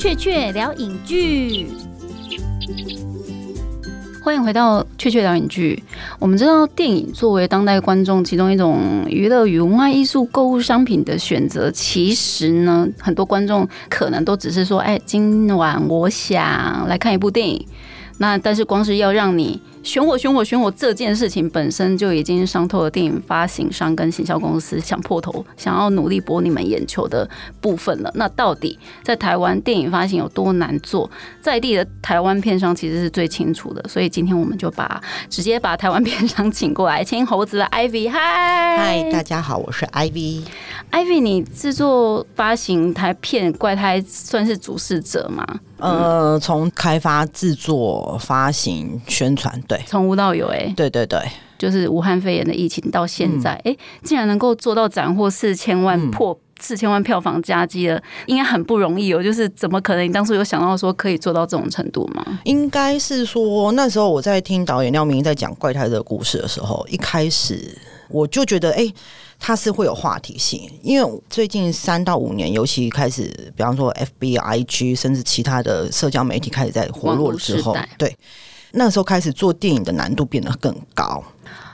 雀雀聊影剧，欢迎回到雀雀聊影剧。我们知道，电影作为当代观众其中一种娱乐与文化艺术购物商品的选择，其实呢，很多观众可能都只是说：“哎，今晚我想来看一部电影。”那但是光是要让你。选我，选我，选我！这件事情本身就已经伤透了电影发行商跟行销公司想破头、想要努力博你们眼球的部分了。那到底在台湾电影发行有多难做？在地的台湾片商其实是最清楚的。所以今天我们就把直接把台湾片商请过来，请猴子的 Ivy，嗨，嗨，大家好，我是 Ivy。Ivy，你制作发行台片怪胎算是主事者吗？呃，从开发、制作、发行、宣传。对，从无到有，哎，对对对，就是武汉肺炎的疫情到现在，哎，竟然能够做到斩获四千万破四千万票房加基了，应该很不容易哦。就是怎么可能？你当初有想到说可以做到这种程度吗？应该是说那时候我在听导演廖明在讲怪胎的故事的时候，一开始我就觉得，哎，他是会有话题性，因为最近三到五年，尤其开始，比方说 F B I G，甚至其他的社交媒体开始在活络的时候，对。那时候开始做电影的难度变得更高，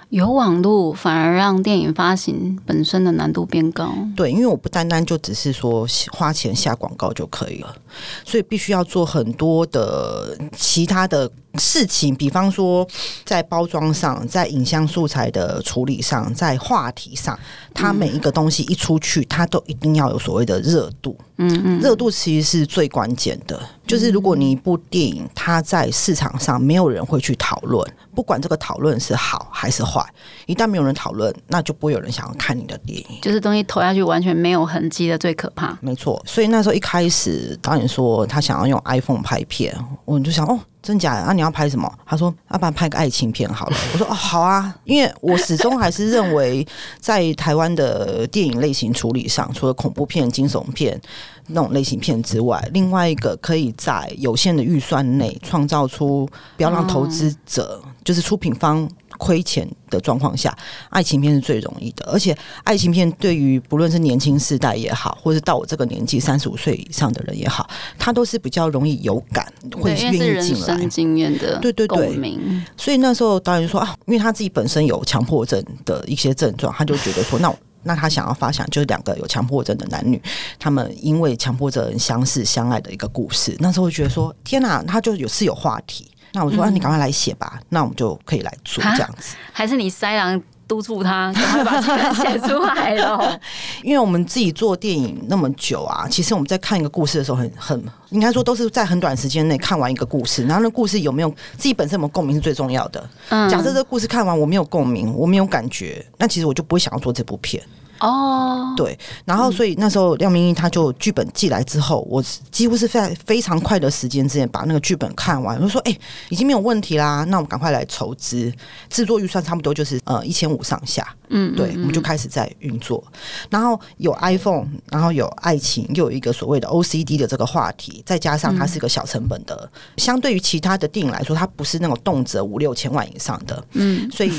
有网络反而让电影发行本身的难度变高。对，因为我不单单就只是说花钱下广告就可以了，所以必须要做很多的其他的。事情，比方说在包装上，在影像素材的处理上，在话题上，它每一个东西一出去，它都一定要有所谓的热度。嗯嗯，热度其实是最关键的。就是如果你一部电影，它在市场上没有人会去讨论，不管这个讨论是好还是坏，一旦没有人讨论，那就不会有人想要看你的电影。就是东西投下去完全没有痕迹的最可怕。没错，所以那时候一开始导演说他想要用 iPhone 拍片，我就想哦。真假？啊，你要拍什么？他说：“要不然拍个爱情片好了。”我说：“哦，好啊，因为我始终还是认为，在台湾的电影类型处理上，除了恐怖片、惊悚片那种类型片之外，另外一个可以在有限的预算内创造出，不要让投资者就是出品方。”亏钱的状况下，爱情片是最容易的，而且爱情片对于不论是年轻世代也好，或是到我这个年纪三十五岁以上的人也好，他都是比较容易有感，会愿意进来。经验的对对对，所以那时候导演说啊，因为他自己本身有强迫症的一些症状，他就觉得说，那那他想要发想就是两个有强迫症的男女，他们因为强迫症相识相爱的一个故事。那时候觉得说，天哪，他就有是有话题。那我说啊，你赶快来写吧，那我们就可以来做这样子。还是你塞狼督促他赶快把剧本写出来了？因为我们自己做电影那么久啊，其实我们在看一个故事的时候，很很应该说都是在很短时间内看完一个故事，然后那故事有没有自己本身有没有共鸣是最重要的。假设这个故事看完我没有共鸣，我没有感觉，那其实我就不会想要做这部片。哦，对，然后所以那时候廖明义他就剧本寄来之后，我几乎是在非常快的时间之内把那个剧本看完，我就说哎，已经没有问题啦，那我们赶快来筹资，制作预算差不多就是呃一千五上下，嗯，对，我们就开始在运作，然后有 iPhone，然后有爱情，又有一个所谓的 OCD 的这个话题，再加上它是一个小成本的，相对于其他的电影来说，它不是那种动辄五六千万以上的，嗯，所以。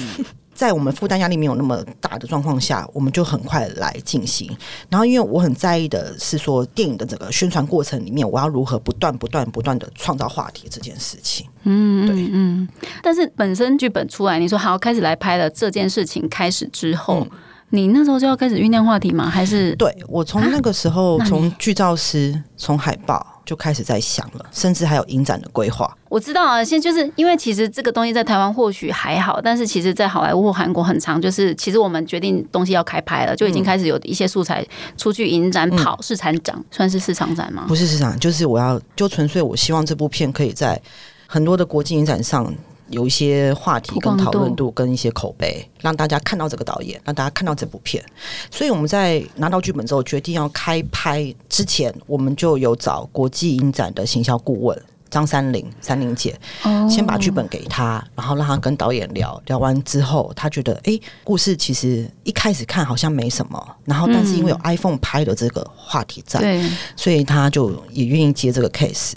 在我们负担压力没有那么大的状况下，我们就很快来进行。然后，因为我很在意的是说，电影的整个宣传过程里面，我要如何不断、不断、不断的创造话题这件事情。嗯，对，嗯。但是本身剧本出来，你说好开始来拍了这件事情开始之后，你那时候就要开始酝酿话题吗？还是对我从那个时候，从剧照师，从海报。就开始在想了，甚至还有影展的规划。我知道啊，现在就是因为其实这个东西在台湾或许还好，但是其实，在好莱坞或韩国很长，就是其实我们决定东西要开拍了，就已经开始有一些素材出去影展跑市场展，算是市场展吗？不是市场，就是我要就纯粹我希望这部片可以在很多的国际影展上。有一些话题跟讨论度跟一些口碑，让大家看到这个导演，让大家看到这部片。所以我们在拿到剧本之后，决定要开拍之前，我们就有找国际影展的行销顾问张三林三林姐，先把剧本给他，然后让他跟导演聊聊完之后，他觉得哎，故事其实一开始看好像没什么，然后但是因为有 iPhone 拍的这个话题在，所以他就也愿意接这个 case。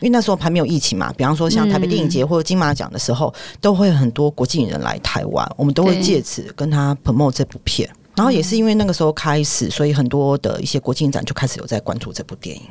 因为那时候还没有疫情嘛，比方说像台北电影节或者金马奖的时候，都会很多国际影人来台湾，我们都会借此跟他 promote 这部片。然后也是因为那个时候开始，所以很多的一些国际影展就开始有在关注这部电影。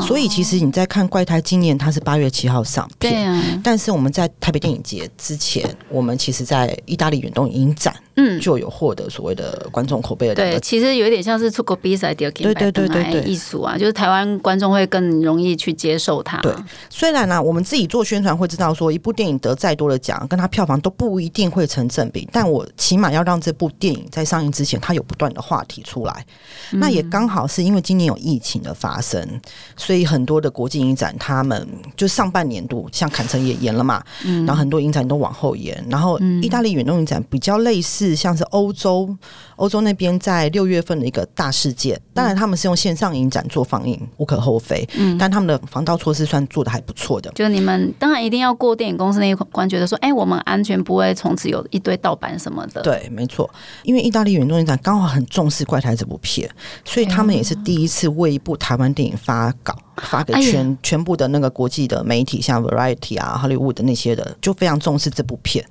所以其实你在看《怪胎》，今年它是八月七号上片，但是我们在台北电影节之前，我们其实在意大利远东影展。嗯，就有获得所谓的观众口碑的。对，其实有一点像是出国比赛对对对对对艺术啊，就是台湾观众会更容易去接受它。对，虽然呢，我们自己做宣传会知道说，一部电影得再多的奖，跟它票房都不一定会成正比，但我起码要让这部电影在上映之前，它有不断的话题出来。那也刚好是因为今年有疫情的发生，所以很多的国际影展，他们就上半年度像坎城也延了嘛，嗯然后很多影展都往后延，然后意大利远东影展比较类似。像是欧洲，欧洲那边在六月份的一个大事件，当然他们是用线上影展做放映，无可厚非。嗯，但他们的防盗措施算做的还不错的。就你们当然一定要过电影公司那一关，觉得说，哎，我们安全不会从此有一堆盗版什么的。对，没错，因为意大利影展刚好很重视《怪胎》这部片，所以他们也是第一次为一部台湾电影发稿。发给全全部的那个国际的媒体，像 Variety 啊、Hollywood 的那些的，就非常重视这部片。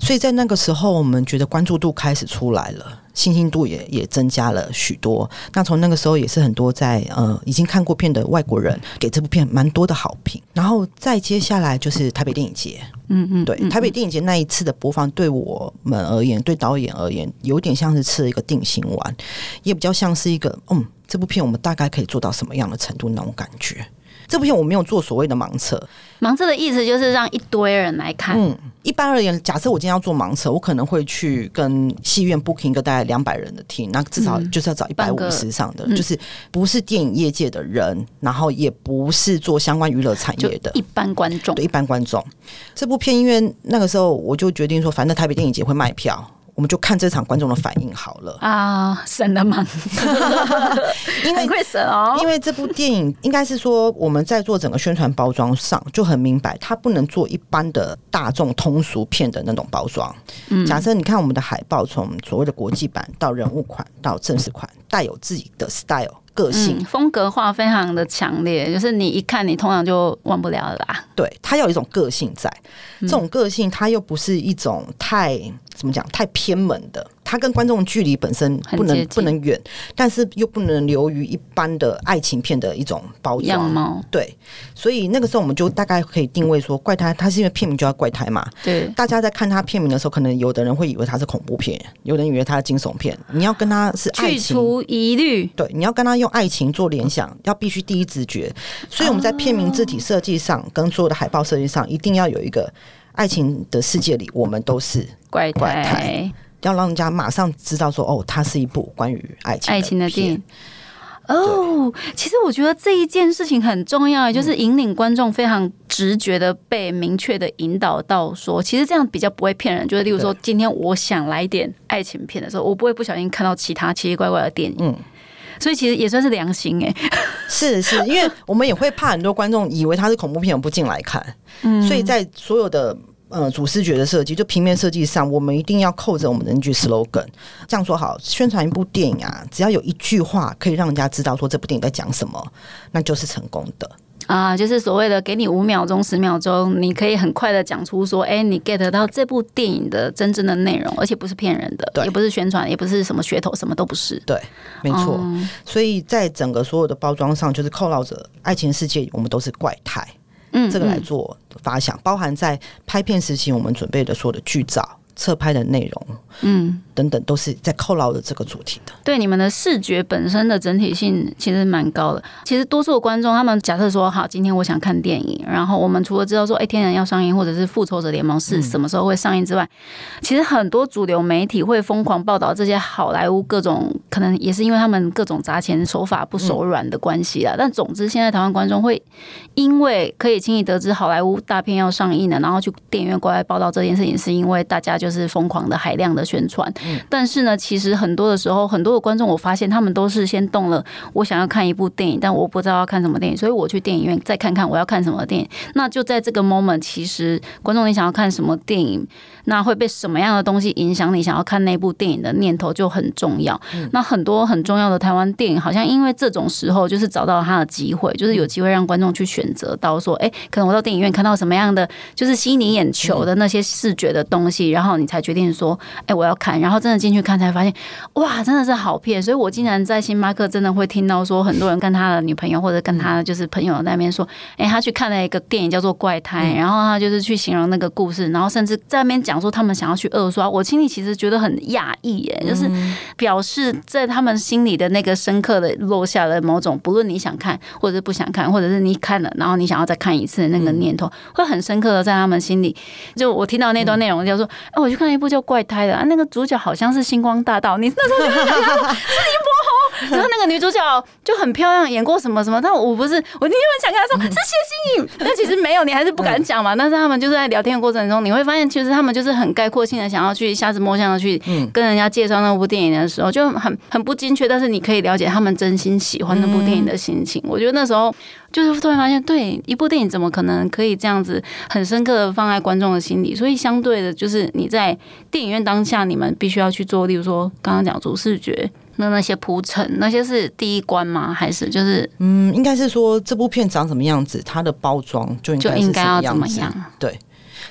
所以在那个时候，我们觉得关注度开始出来了，信心度也也增加了许多。那从那个时候，也是很多在呃已经看过片的外国人给这部片蛮多的好评。然后再接下来就是台北电影节，嗯嗯，对，台北电影节那一次的播放，对我们而言，对导演而言，有点像是吃了一个定心丸，也比较像是一个嗯。这部片我们大概可以做到什么样的程度？那种感觉，这部片我没有做所谓的盲测。盲测的意思就是让一堆人来看。嗯，一般而言，假设我今天要做盲测，我可能会去跟戏院 booking 一个大概两百人的厅，那至少就是要找一百五十上的，就是不是电影业界的人，然后也不是做相关娱乐产业的一般观众。对，一般观众。这部片因为那个时候我就决定说，反正台北电影节会卖票。我们就看这场观众的反应好了啊，省了吗？因为会省哦。因为这部电影应该是说我们在做整个宣传包装上就很明白，它不能做一般的大众通俗片的那种包装。嗯，假设你看我们的海报，从所谓的国际版到人物款到正式款，带有自己的 style。个性风格化非常的强烈，就是你一看你通常就忘不了了吧？对，它有一种个性在，这种个性它又不是一种太怎么讲太偏门的。它跟观众距离本身不能不能远，但是又不能流于一般的爱情片的一种包装。对，所以那个时候我们就大概可以定位说，怪胎它是因为片名就叫怪胎嘛。对，大家在看它片名的时候，可能有的人会以为它是恐怖片，有人以为它是惊悚片。你要跟它是去除疑虑，对，你要跟他用爱情做联想，要必须第一直觉。所以我们在片名字体设计上，跟所有的海报设计上，一定要有一个爱情的世界里，我们都是怪怪胎。要让人家马上知道说，哦，它是一部关于爱情爱情的电影。哦，其实我觉得这一件事情很重要，就是引领观众非常直觉的被明确的引导到说，其实这样比较不会骗人。就是例如说，今天我想来点爱情片的时候，我不会不小心看到其他奇奇怪怪的电影。嗯，所以其实也算是良心哎。是是，因为我们也会怕很多观众以为它是恐怖片不进来看。嗯，所以在所有的。呃，主视觉的设计，就平面设计上，我们一定要扣着我们的那句 slogan。这样说好，宣传一部电影啊，只要有一句话可以让人家知道说这部电影在讲什么，那就是成功的啊。就是所谓的给你五秒钟、十秒钟，你可以很快的讲出说，哎，你 get 到这部电影的真正的内容，而且不是骗人的，也不是宣传，也不是什么噱头，什么都不是。对，没错。所以在整个所有的包装上，就是扣绕着爱情世界，我们都是怪胎。嗯，这个来做发想，包含在拍片时期我们准备的所有的剧照、侧拍的内容，嗯。等等都是在扣牢的这个主题的。对你们的视觉本身的整体性其实蛮高的。其实多数的观众他们假设说好，今天我想看电影，然后我们除了知道说哎天人要上映或者是复仇者联盟是什么时候会上映之外，其实很多主流媒体会疯狂报道这些好莱坞各种可能也是因为他们各种砸钱手法不手软的关系啦。但总之现在台湾观众会因为可以轻易得知好莱坞大片要上映了，然后去电影院过来报道这件事情，是因为大家就是疯狂的海量的宣传。但是呢，其实很多的时候，很多的观众，我发现他们都是先动了，我想要看一部电影，但我不知道要看什么电影，所以我去电影院再看看我要看什么电影。那就在这个 moment，其实观众你想要看什么电影？那会被什么样的东西影响？你想要看那部电影的念头就很重要。那很多很重要的台湾电影，好像因为这种时候，就是找到了他的机会，就是有机会让观众去选择到说，哎，可能我到电影院看到什么样的，就是吸引你眼球的那些视觉的东西，然后后你才决定说，哎，我要看。然后真的进去看，才发现，哇，真的是好片。所以我竟然在星巴克真的会听到说，很多人跟他的女朋友或者跟他就是朋友那边说，哎，他去看了一个电影叫做《怪胎》，然后他就是去形容那个故事，然后甚至在那边讲说他们想要去二刷。我心里其实觉得很讶异，耶，就是表示在他们心里的那个深刻的落下了某种，不论你想看或者是不想看，或者是你看了，然后你想要再看一次的那个念头，会很深刻的在他们心里。就我听到那段内容，就说，哎，我去看一部叫《怪胎》的，啊，那个主角好像是星光大道，你那时候就想说是 然 后那个女主角就很漂亮，演过什么什么，但我不是，我今天很想跟她说是谢欣颖，但其实没有，你还是不敢讲嘛。但是他们就是在聊天的过程中，你会发现，其实他们就是很概括性的想要去瞎子摸象的去跟人家介绍那部电影的时候，就很很不精确，但是你可以了解他们真心喜欢那部电影的心情。我觉得那时候就是突然发现，对一部电影怎么可能可以这样子很深刻的放在观众的心里？所以相对的，就是你在电影院当下，你们必须要去做，例如说刚刚讲主视觉。那那些铺陈，那些是第一关吗？还是就是嗯，应该是说这部片长什么样子，它的包装就就应该要怎么样？对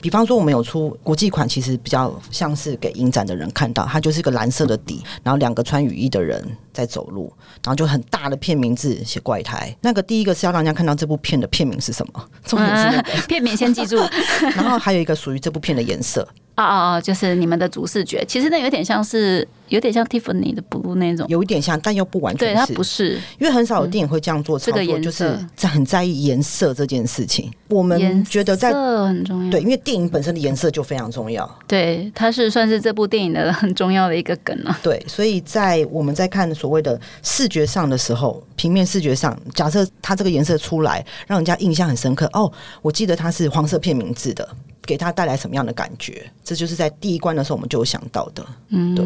比方说，我们有出国际款，其实比较像是给影展的人看到，它就是一个蓝色的底，然后两个穿雨衣的人在走路，然后就很大的片名字写怪胎。那个第一个是要让人家看到这部片的片名是什么，重点是 片名先记住，然后还有一个属于这部片的颜色。啊啊啊！就是你们的主视觉，其实那有点像是有点像 Tiffany 的 blue 那种，有一点像，但又不完全。对，它不是，因为很少有电影会这样做。这个颜色在很在意颜色这件事情。我们觉得在很重要，对，因为电影本身的颜色就非常重要。对，它是算是这部电影的很重要的一个梗啊。对，所以在我们在看所谓的视觉上的时候，平面视觉上，假设它这个颜色出来，让人家印象很深刻。哦，我记得它是黄色片名字的。给他带来什么样的感觉？这就是在第一关的时候我们就有想到的，嗯，对。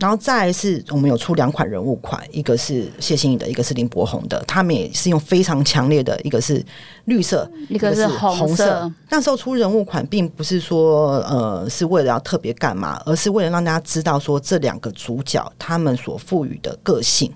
然后再是我们有出两款人物款，一个是谢欣颖的，一个是林柏宏的。他们也是用非常强烈的，一个是绿色，一个是红色。那时候出人物款，并不是说呃是为了要特别干嘛，而是为了让大家知道说这两个主角他们所赋予的个性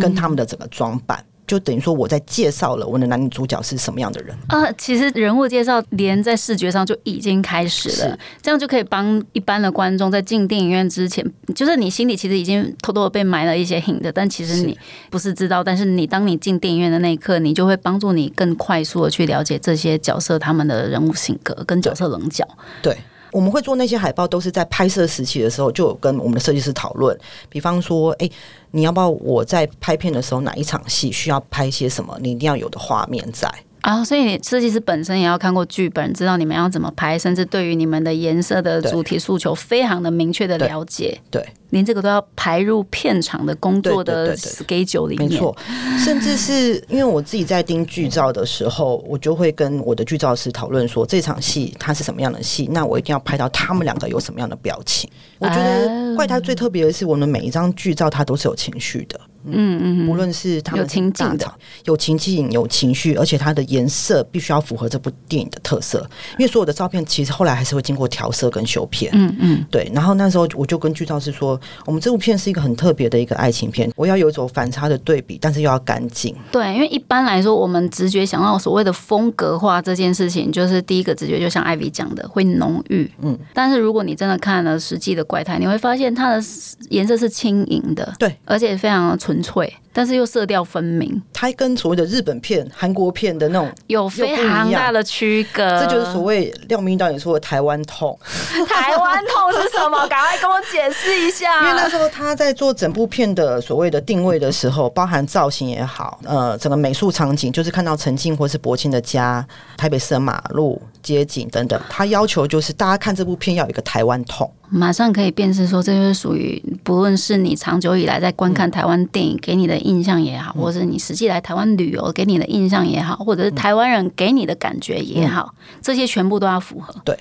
跟他们的整个装扮。就等于说，我在介绍了我的男女主角是什么样的人啊？其实人物介绍连在视觉上就已经开始了，这样就可以帮一般的观众在进电影院之前，就是你心里其实已经偷偷的被埋了一些 hint，但其实你不是知道，但是你当你进电影院的那一刻，你就会帮助你更快速的去了解这些角色他们的人物性格跟角色棱角。对。我们会做那些海报，都是在拍摄时期的时候就有跟我们的设计师讨论。比方说，哎，你要不要我在拍片的时候哪一场戏需要拍些什么？你一定要有的画面在。啊，所以设计师本身也要看过剧本，知道你们要怎么拍，甚至对于你们的颜色的主题诉求非常的明确的了解。对，连这个都要排入片场的工作的 schedule 里面。没错，甚至是因为我自己在盯剧照的时候，我就会跟我的剧照师讨论说，这场戏它是什么样的戏，那我一定要拍到他们两个有什么样的表情。我觉得怪他最特别的是，我们每一张剧照它都是有情绪的。嗯嗯，无论是他们有情境的，有情境有情绪，而且它的颜色必须要符合这部电影的特色。因为所有的照片其实后来还是会经过调色跟修片。嗯嗯，对。然后那时候我就跟剧照师说，我们这部片是一个很特别的一个爱情片，我要有一种反差的对比，但是又要干净。对，因为一般来说，我们直觉想到所谓的风格化这件事情，就是第一个直觉就像艾薇讲的，会浓郁。嗯，但是如果你真的看了实际的怪胎，你会发现它的颜色是轻盈的，对，而且非常的纯。纯粹，但是又色调分明。它跟所谓的日本片、韩国片的那种有非常大的区隔。这就是所谓廖明导演说的“台湾痛”。台湾痛是什么？赶快跟我解释一下。因为那时候他在做整部片的所谓的定位的时候，包含造型也好，呃，整个美术场景，就是看到陈静或是柏青的家、台北市的马路、街景等等，他要求就是大家看这部片要有一个台湾痛。马上可以辨识说，这就是属于不论是你长久以来在观看台湾电影给你的印象也好，或者是你实际来台湾旅游给你的印象也好，或者是台湾人给你的感觉也好，这些全部都要符合。对。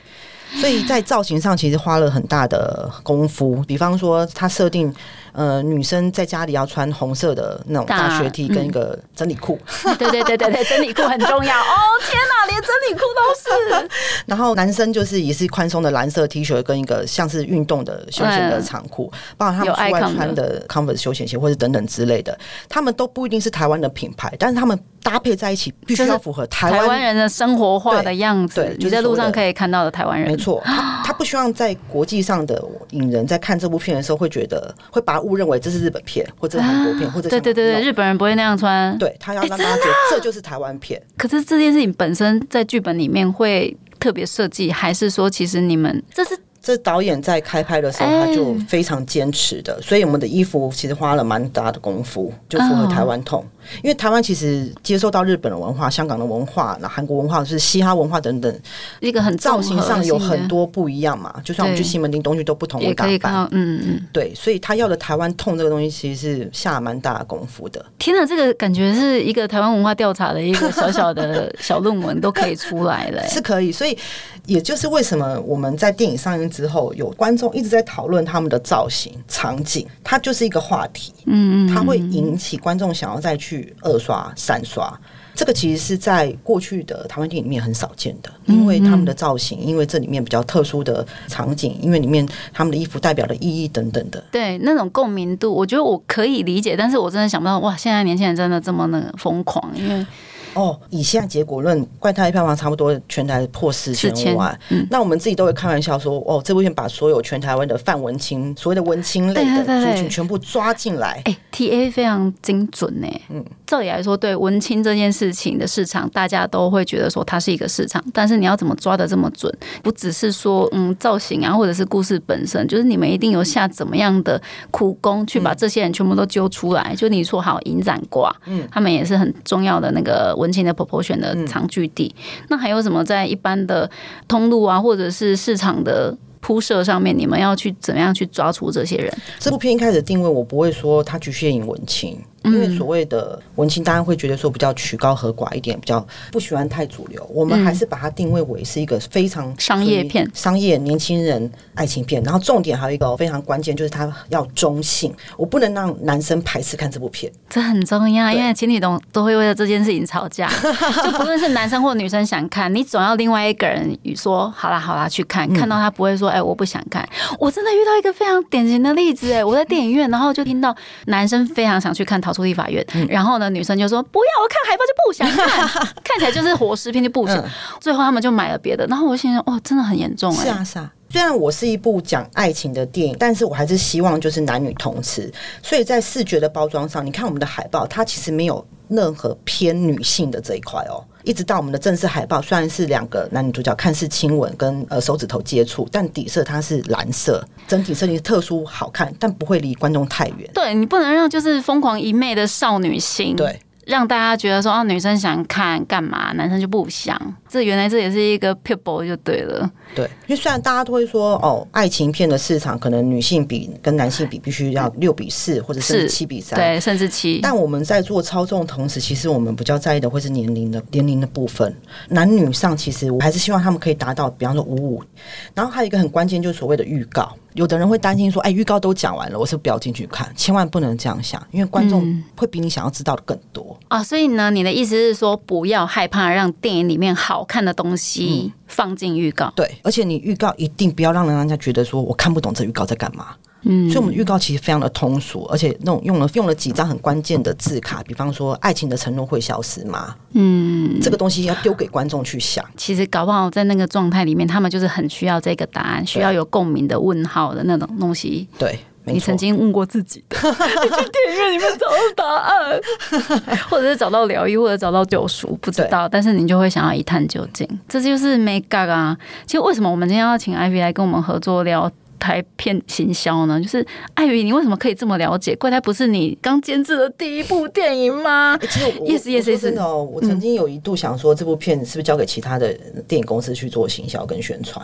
所以在造型上其实花了很大的功夫，比方说他设定，呃，女生在家里要穿红色的那种大学 T 跟一个真理裤。对对对对对，真 理裤很重要。哦天哪，连真理裤都是。然后男生就是也是宽松的蓝色 T 恤跟一个像是运动的休闲的长裤，包括他们出外穿的 Converse 休闲鞋或者等等之类的，他们都不一定是台湾的品牌，但是他们搭配在一起必须要符合台湾人的生活化的样子。对，你在路上可以看到的台湾人，没错。他他不希望在国际上的影人在看这部片的时候会觉得会把误认为这是日本片或者韩国片或者对对对对，日本人不会那样穿。对他要让大家觉得这就是台湾片。可是这件事情本身在剧本里面会特别设计，还是说其实你们这是？这导演在开拍的时候，他就非常坚持的，所以我们的衣服其实花了蛮大的功夫，就符合台湾痛。因为台湾其实接受到日本的文化、香港的文化、那韩国文化，就是嘻哈文化等等，一个很造型上有很多不一样嘛。就算我们去西门町东西都不同的打扮，嗯嗯，对，所以他要的台湾痛这个东西，其实是下了蛮大的功夫的。天哪，这个感觉是一个台湾文化调查的一个小小的 小论文都可以出来了，是可以。所以也就是为什么我们在电影上映。之后有观众一直在讨论他们的造型场景，它就是一个话题，嗯嗯，它会引起观众想要再去二刷三刷。这个其实是在过去的台湾电影里面很少见的，因为他们的造型，因为这里面比较特殊的场景，因为里面他们的衣服代表的意义等等的。对，那种共鸣度，我觉得我可以理解，但是我真的想不到，哇，现在年轻人真的这么的疯狂，因为。哦，以现在结果论，《怪胎》票房差不多全台破四千万。嗯，那我们自己都会开玩笑说，哦，这部片把所有全台湾的范文青，所谓的文青类的族群全部抓进来。哎，T A 非常精准呢。嗯，照理来说，对文青这件事情的市场，大家都会觉得说它是一个市场。但是你要怎么抓的这么准？不只是说嗯造型啊，或者是故事本身，就是你们一定有下怎么样的苦功去把这些人全部都揪出来。就你说好影展挂，嗯，他们也是很重要的那个。文青的婆婆选的藏据地，那还有什么在一般的通路啊，或者是市场的铺设上面，你们要去怎么样去抓出这些人？这部片一开始定位，我不会说它局限于文青。因为所谓的文青，大家会觉得说比较曲高和寡一点，比较不喜欢太主流。我们还是把它定位为是一个非常商业片、商业年轻人爱情片。然后重点还有一个非常关键，就是它要中性。我不能让男生排斥看这部片，这很重要。因为情侣都都会为了这件事情吵架，就不论是男生或女生想看，你总要另外一个人说好啦好啦去看，看到他不会说哎我不想看。我真的遇到一个非常典型的例子哎，我在电影院，然后就听到男生非常想去看逃。出立法院，然后呢，女生就说不要，我看海报就不想看，看起来就是活尸片就不想。最后他们就买了别的，然后我心想，哇，真的很严重哎。是啊，是啊。虽然我是一部讲爱情的电影，但是我还是希望就是男女同吃。所以在视觉的包装上，你看我们的海报，它其实没有任何偏女性的这一块哦。一直到我们的正式海报，虽然是两个男女主角看似亲吻跟呃手指头接触，但底色它是蓝色，整体设计特殊好看，但不会离观众太远。对你不能让就是疯狂一昧的少女心。对。让大家觉得说啊，女生想看干嘛，男生就不想。这原来这也是一个 people 就对了。对，因为虽然大家都会说哦，爱情片的市场可能女性比跟男性比必须要六比四，或者是七比三，对，甚至七。但我们在做操纵同时，其实我们比较在意的会是年龄的年龄的部分。男女上其实我还是希望他们可以达到，比方说五五。然后还有一个很关键，就是所谓的预告。有的人会担心说：“哎，预告都讲完了，我是不要进去看。”千万不能这样想，因为观众会比你想要知道的更多啊。所以呢，你的意思是说，不要害怕让电影里面好看的东西放进预告。对，而且你预告一定不要让人家觉得说我看不懂这预告在干嘛。嗯，所以我们预告其实非常的通俗，而且那种用了用了几张很关键的字卡，比方说“爱情的承诺会消失吗？”嗯，这个东西要丢给观众去想。其实搞不好在那个状态里面，他们就是很需要这个答案，需要有共鸣的问号的那种东西。对，你曾经问过自己的，去电影院里面找到答案，或者是找到疗愈，或者找到救赎，不知道，但是你就会想要一探究竟。这就是 make up 啊！其实为什么我们今天要请 Ivy 来跟我们合作聊？台片行销呢？就是艾云，你为什么可以这么了解？怪胎不是你刚监制的第一部电影吗？其实我，yes yes yes，哦，我曾经有一度想说，这部片是不是交给其他的电影公司去做行销跟宣传？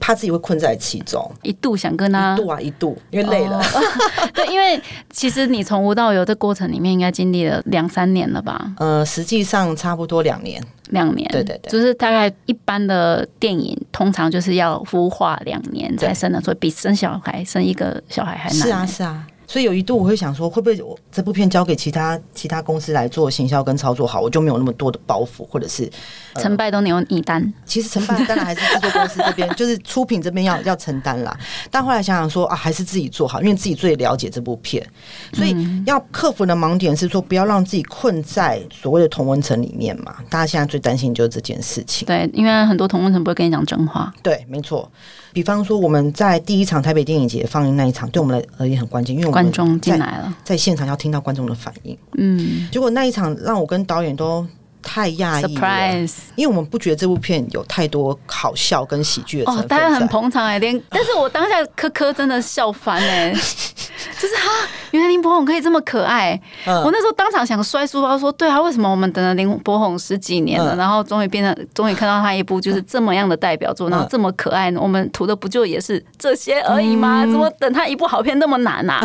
怕自己会困在其中，一度想跟他一度啊一度，因为累了。对，因为其实你从无到有的过程里面，应该经历了两三年了吧？呃，实际上差不多两年。两年，对对对，就是大概一般的电影，通常就是要孵化两年才生的，所以比生小孩生一个小孩还难。是啊，是啊。所以有一度我会想说，会不会我这部片交给其他其他公司来做行销跟操作好，我就没有那么多的包袱，或者是成败都由你担。其实成败当然还是制作公司这边，就是出品这边要要承担啦。但后来想想说啊，还是自己做好，因为自己最了解这部片，所以要克服的盲点是说，不要让自己困在所谓的同温层里面嘛。大家现在最担心就是这件事情。对，因为很多同温层不会跟你讲真话。对，没错。比方说，我们在第一场台北电影节放映那一场，对我们来而言很关键，因为观众进来了，在现场要听到观众的反应。嗯，结果那一场让我跟导演都太讶异了，因为我们不觉得这部片有太多好笑跟喜剧的成分。大家很捧场哎，连但是我当下科科真的笑翻哎。就是哈，原来林柏宏可以这么可爱。我那时候当场想摔书包，说对啊，为什么我们等了林柏宏十几年了，然后终于变成，终于看到他一部就是这么样的代表作，然后这么可爱呢？我们图的不就也是这些而已吗？怎么等他一部好片那么难啊？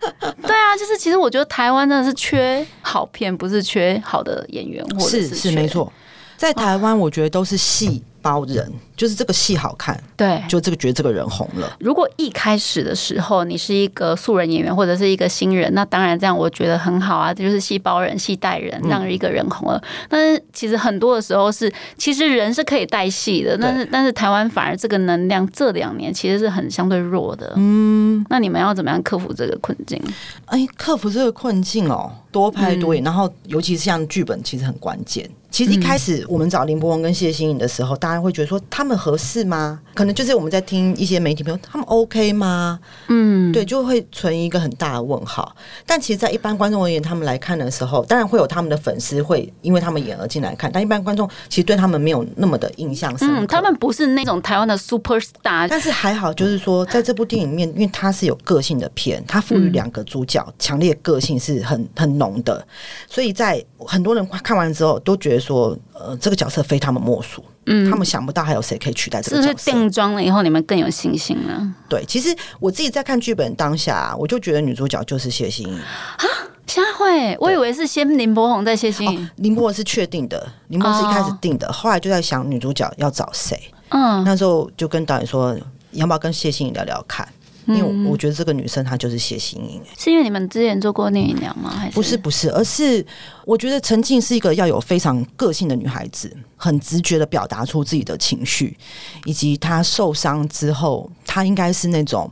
对啊，就是其实我觉得台湾真的是缺好片，不是缺好的演员，或者是是没错，在台湾我觉得都是戏。包人就是这个戏好看，对，就这个觉得这个人红了。如果一开始的时候你是一个素人演员或者是一个新人，那当然这样我觉得很好啊，这就是戏包人、戏带人，让一个人红了。但是其实很多的时候是，其实人是可以带戏的，但是但是台湾反而这个能量这两年其实是很相对弱的。嗯，那你们要怎么样克服这个困境？哎，克服这个困境哦，多拍多演，然后尤其是像剧本，其实很关键。其实一开始我们找林柏宏跟谢欣颖的时候，大家会觉得说他们合适吗？可能就是我们在听一些媒体朋友，他们 OK 吗？嗯，对，就会存一个很大的问号。但其实，在一般观众而言，他们来看的时候，当然会有他们的粉丝会因为他们演而进来看，但一般观众其实对他们没有那么的印象深刻。他们不是那种台湾的 super star，但是还好，就是说在这部电影里面，因为它是有个性的片，它赋予两个主角强烈个性是很很浓的，所以在很多人看完之后都觉得。说呃，这个角色非他们莫属，嗯，他们想不到还有谁可以取代这个角色。是定妆了以后，你们更有信心了。对，其实我自己在看剧本当下，我就觉得女主角就是谢欣怡啊。现在会，我以为是先林柏宏再谢欣怡。林柏宏是确定的，林柏宏是一开始定的，后来就在想女主角要找谁。嗯，那时候就跟导演说，要不要跟谢欣怡聊聊看。因为我觉得这个女生她就是谢欣颖，是因为你们之前做过聂隐娘吗？还是不是不是，而是我觉得陈静是一个要有非常个性的女孩子，很直觉的表达出自己的情绪，以及她受伤之后，她应该是那种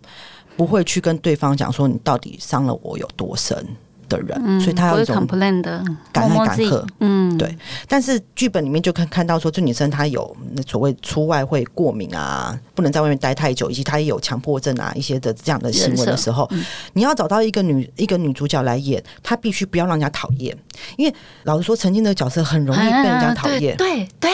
不会去跟对方讲说你到底伤了我有多深。的人，所以他有一种敢爱敢恨，嗯，对。但是剧本里面就看看到说，这女生她有那所谓出外会过敏啊，不能在外面待太久，以及她也有强迫症啊一些的这样的行为的时候，你要找到一个女一个女主角来演，她必须不要让人家讨厌，因为老实说，曾经的角色很容易被人家讨厌，对对。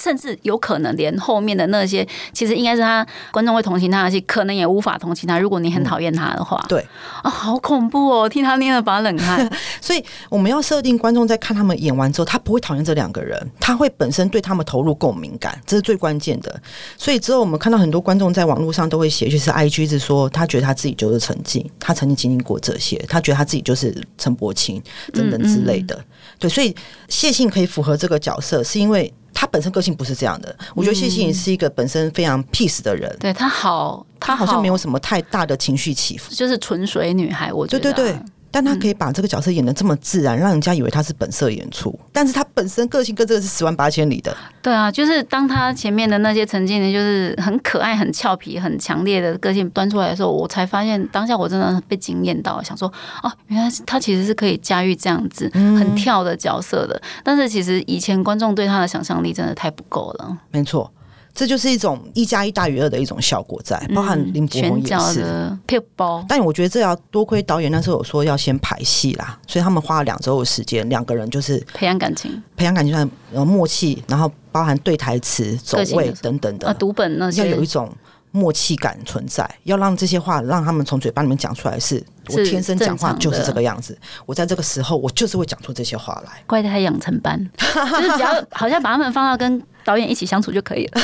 甚至有可能连后面的那些，其实应该是他观众会同情他的戏，可能也无法同情他。如果你很讨厌他的话，对啊，好恐怖哦！替他捏了把冷汗。所以我们要设定观众在看他们演完之后，他不会讨厌这两个人，他会本身对他们投入共鸣感，这是最关键的。所以之后我们看到很多观众在网络上都会写，就是 IG 是说他觉得他自己就是陈静，他曾经经历过这些，他觉得他自己就是陈柏青等等之类的。对，所以谢信可以符合这个角色，是因为。他本身个性不是这样的，我觉得谢欣颖是一个本身非常 peace 的人。对她好，她好像没有什么太大的情绪起伏，就是纯水女孩。我觉得，对对对。但他可以把这个角色演的这么自然，让人家以为他是本色演出。但是他本身个性跟这个是十万八千里的。对啊，就是当他前面的那些曾经的，就是很可爱、很俏皮、很强烈的个性端出来的时候，我才发现当下我真的被惊艳到，想说哦，原来他其实是可以驾驭这样子很跳的角色的。但是其实以前观众对他的想象力真的太不够了。没错。这就是一种一加一大于二的一种效果在，包含林柏宏也是。包，但我觉得这要多亏导演那时候有说要先排戏啦，所以他们花了两周的时间，两个人就是培养感情，培养感情上有默契，然后包含对台词、走位等等的啊，读本那些要有一种默契感存在，要让这些话让他们从嘴巴里面讲出来，是我天生讲话就是这个样子，我在这个时候我就是会讲出这些话来。怪他养成班，就是只要好像把他们放到跟。导演一起相处就可以了。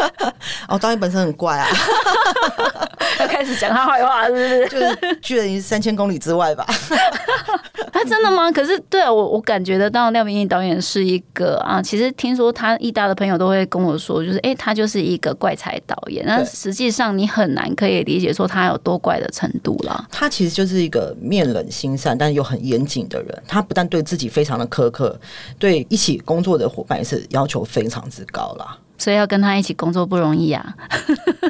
哦，导演本身很怪啊，要开始讲他坏话，是不是？就是距离三千公里之外吧。他真的吗？可是，对啊，我我感觉得到廖明义导演是一个啊。其实听说他艺大的朋友都会跟我说，就是哎，他就是一个怪才导演。那实际上你很难可以理解说他有多怪的程度了。他其实就是一个面冷心善，但又很严谨的人。他不但对自己非常的苛刻，对一起工作的伙伴也是要求非常之高了。所以要跟他一起工作不容易啊，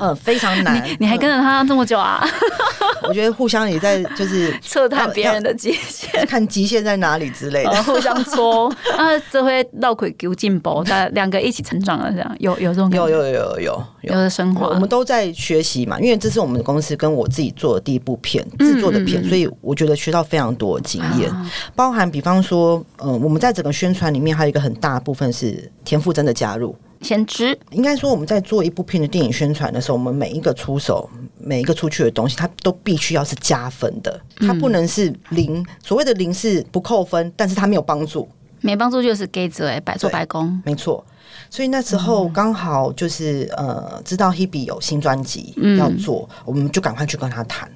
嗯，非常难。你还跟着他这么久啊？我觉得互相也在就是 测探别人的极限，看极限在哪里之类的，互相搓。啊，这会绕腿丢进步，他两个一起成长了，这样。有有这种有有有有有。的生活，我们都在学习嘛。因为这是我们的公司跟我自己做的第一部片制作的片，所以我觉得学到非常多经验，包含比方说，嗯，我们在整个宣传里面还有一个很大部分是田馥甄的加入。先知应该说，我们在做一部片的电影宣传的时候，我们每一个出手，每一个出去的东西，它都必须要是加分的，它不能是零。所谓的零是不扣分，但是它没有帮助，没帮助就是给责，哎，白做白工，没错。所以那时候刚好就是呃，知道 Hebe 有新专辑要做，我们就赶快去跟他谈，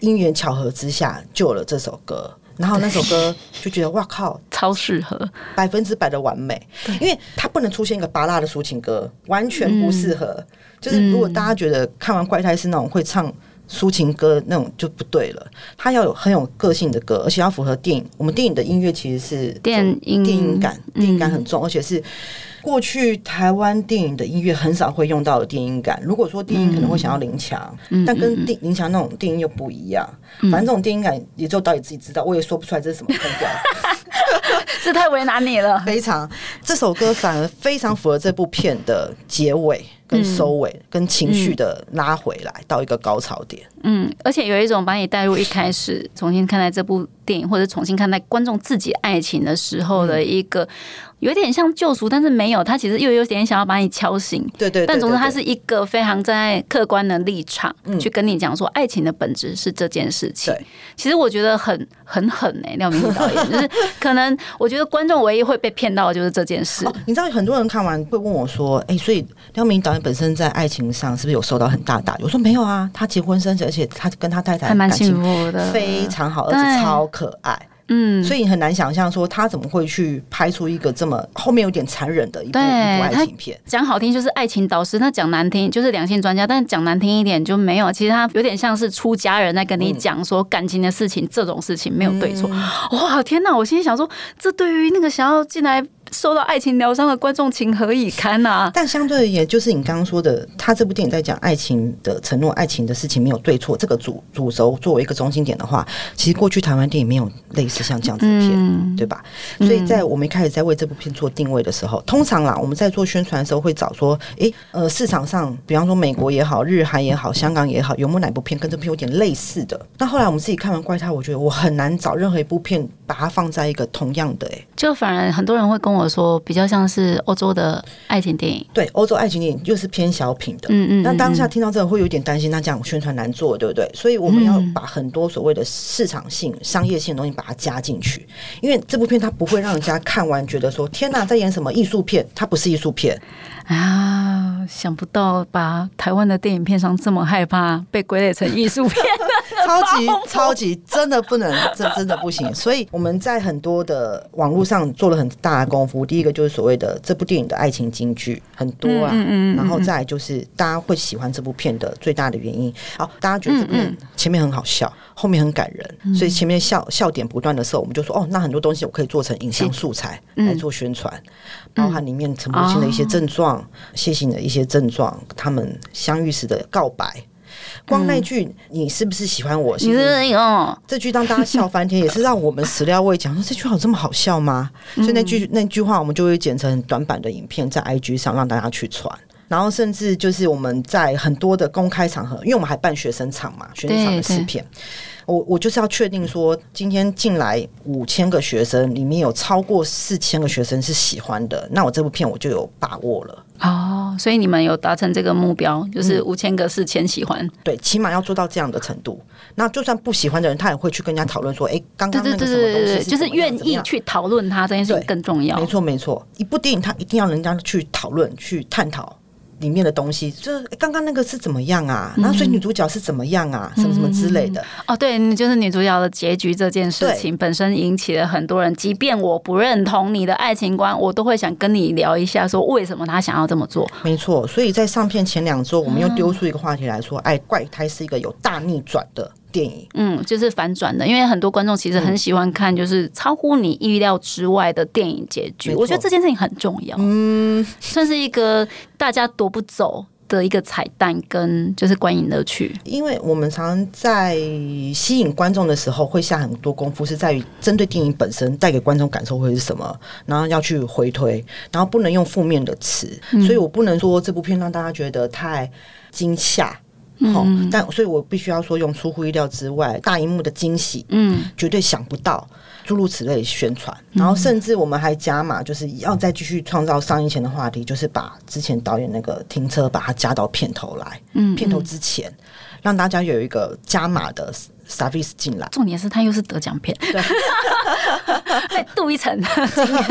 因缘巧合之下，就有了这首歌。然后那首歌就觉得哇靠，超适合，百分之百的完美。因为它不能出现一个拔辣的抒情歌，完全不适合。就是如果大家觉得看完怪胎是那种会唱抒情歌那种就不对了。它要有很有个性的歌，而且要符合电影。我们电影的音乐其实是电影电影感，电影感很重，而且是。过去台湾电影的音乐很少会用到的电影感。如果说电影可能会想要林强，但跟电林强那种电影又不一样。反正这种电影感也只有导演自己知道，我也说不出来这是什么风格。这太为难你了。非常，这首歌反而非常符合这部片的结尾跟收尾，跟情绪的拉回来到一个高潮点。嗯，而且有一种把你带入一开始重新看待这部电影，或者重新看待观众自己爱情的时候的一个。有点像救赎，但是没有，他其实又有点想要把你敲醒。对对。但总之，他是一个非常在客观的立场去跟你讲说，爱情的本质是这件事情。对。其实我觉得很很狠哎，廖明导演就是可能，我觉得观众唯一会被骗到的就是这件事。你知道，很多人看完会问我说：“哎，所以廖明导演本身在爱情上是不是有受到很大打击？”我说：“没有啊，他结婚生子，而且他跟他太太还蛮幸福的，非常好，而且超可爱。”嗯，所以你很难想象说他怎么会去拍出一个这么后面有点残忍的一部一部爱情片。讲好听就是爱情导师，那讲难听就是两性专家。但讲难听一点就没有，其实他有点像是出家人在跟你讲说感情的事情，这种事情没有对错。哇，天哪！我心里想说，这对于那个想要进来。受到爱情疗伤的观众情何以堪呐？但相对而言，就是你刚刚说的，他这部电影在讲爱情的承诺、爱情的事情没有对错，这个主主轴作为一个中心点的话，其实过去台湾电影没有类似像这样子的片，对吧？所以在我们一开始在为这部片做定位的时候，通常啦，我们在做宣传的时候会找说，诶，呃，市场上，比方说美国也好、日韩也好、香港也好，有没有哪部片跟这部片有点类似的？那后来我们自己看完《怪胎》，我觉得我很难找任何一部片把它放在一个同样的，诶，就反而很多人会跟我说，比较像是欧洲的爱情电影，对，欧洲爱情电影又是偏小品的。嗯嗯。那当下听到这个会有点担心，那这样宣传难做，对不对？所以我们要把很多所谓的市场性、商业性的东西把它加进去，因为这部片它不会让人家看完觉得说天哪，在演什么艺术片？它不是艺术片 啊！想不到把台湾的电影片商这么害怕被归类成艺术片。超级超级真的不能，这真的不行。所以我们在很多的网络上做了很大的功夫。第一个就是所谓的这部电影的爱情金句很多啊，然后再就是大家会喜欢这部片的最大的原因。好，大家觉得这部片前面很好笑，后面很感人，所以前面笑笑点不断的时候，我们就说哦，那很多东西我可以做成影像素材来做宣传，包含里面陈柏青的一些症状、谢欣的一些症状，他们相遇时的告白。光那句“你是不是喜欢我”，你是哦，这句让大家笑翻天，也是让我们始料未及。说这句话有这么好笑吗？所以那句那句话，我们就会剪成短版的影片，在 IG 上让大家去传。然后甚至就是我们在很多的公开场合，因为我们还办学生场嘛，学生场的试片。我我就是要确定说，今天进来五千个学生，里面有超过四千个学生是喜欢的，那我这部片我就有把握了。哦，所以你们有达成这个目标，就是五千个四千喜欢。对，起码要做到这样的程度。那就算不喜欢的人，他也会去跟人家讨论说：“哎，刚刚那个什么东西，就是愿意去讨论它这件事情更重要。”没错，没错。一部电影，它一定要人家去讨论、去探讨。里面的东西，就是刚刚那个是怎么样啊？然后所以女主角是怎么样啊？什么什么之类的。哦，对，就是女主角的结局这件事情本身引起了很多人，即便我不认同你的爱情观，我都会想跟你聊一下，说为什么他想要这么做。没错，所以在上片前两周，我们又丢出一个话题来说，哎，怪胎是一个有大逆转的。电影，嗯，就是反转的，因为很多观众其实很喜欢看，就是超乎你意料之外的电影结局。我觉得这件事情很重要，嗯，算是一个大家夺不走的一个彩蛋，跟就是观影乐趣。因为我们常常在吸引观众的时候，会下很多功夫，是在于针对电影本身带给观众感受会是什么，然后要去回推，然后不能用负面的词，所以我不能说这部片让大家觉得太惊吓。好，但所以我必须要说，用出乎意料之外大荧幕的惊喜，嗯，绝对想不到，诸如此类宣传，然后甚至我们还加码，就是要再继续创造上映前的话题，就是把之前导演那个停车把它加到片头来，嗯，片头之前让大家有一个加码的。service 进来，重点是他又是得奖片，对，再镀一层，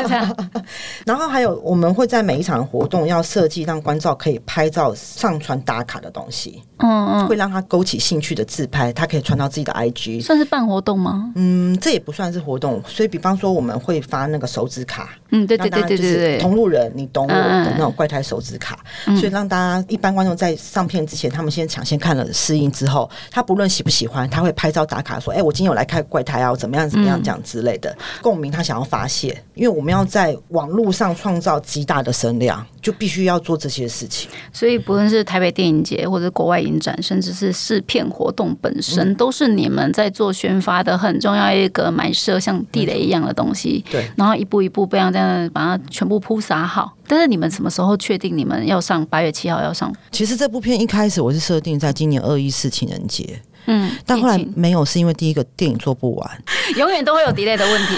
然后还有我们会在每一场活动要设计让观众可以拍照上传打卡的东西，嗯嗯，会让他勾起兴趣的自拍，他可以传到自己的 IG，算是办活动吗？嗯，这也不算是活动，所以比方说我们会发那个手指卡，嗯，对对对对对对，同路人，你懂我的那种怪胎手指卡，所以让大家一般观众在上片之前，他们先抢先看了试映之后，他不论喜不喜欢，他会拍。照打卡说：“哎，我今天有来看怪胎啊，我怎么样怎么样讲之类的。共鸣，他想要发泄，因为我们要在网络上创造极大的声量，就必须要做这些事情。所以，不论是台北电影节或者国外影展，甚至是试片活动本身，都是你们在做宣发的很重要一个埋设像地雷一样的东西。对，然后一步一步这样这样把它全部铺撒好。但是你们什么时候确定你们要上？八月七号要上？其实这部片一开始我是设定在今年二一四情人节。”嗯，但后来没有，是因为第一个电影做不完，永远都会有 delay 的问题。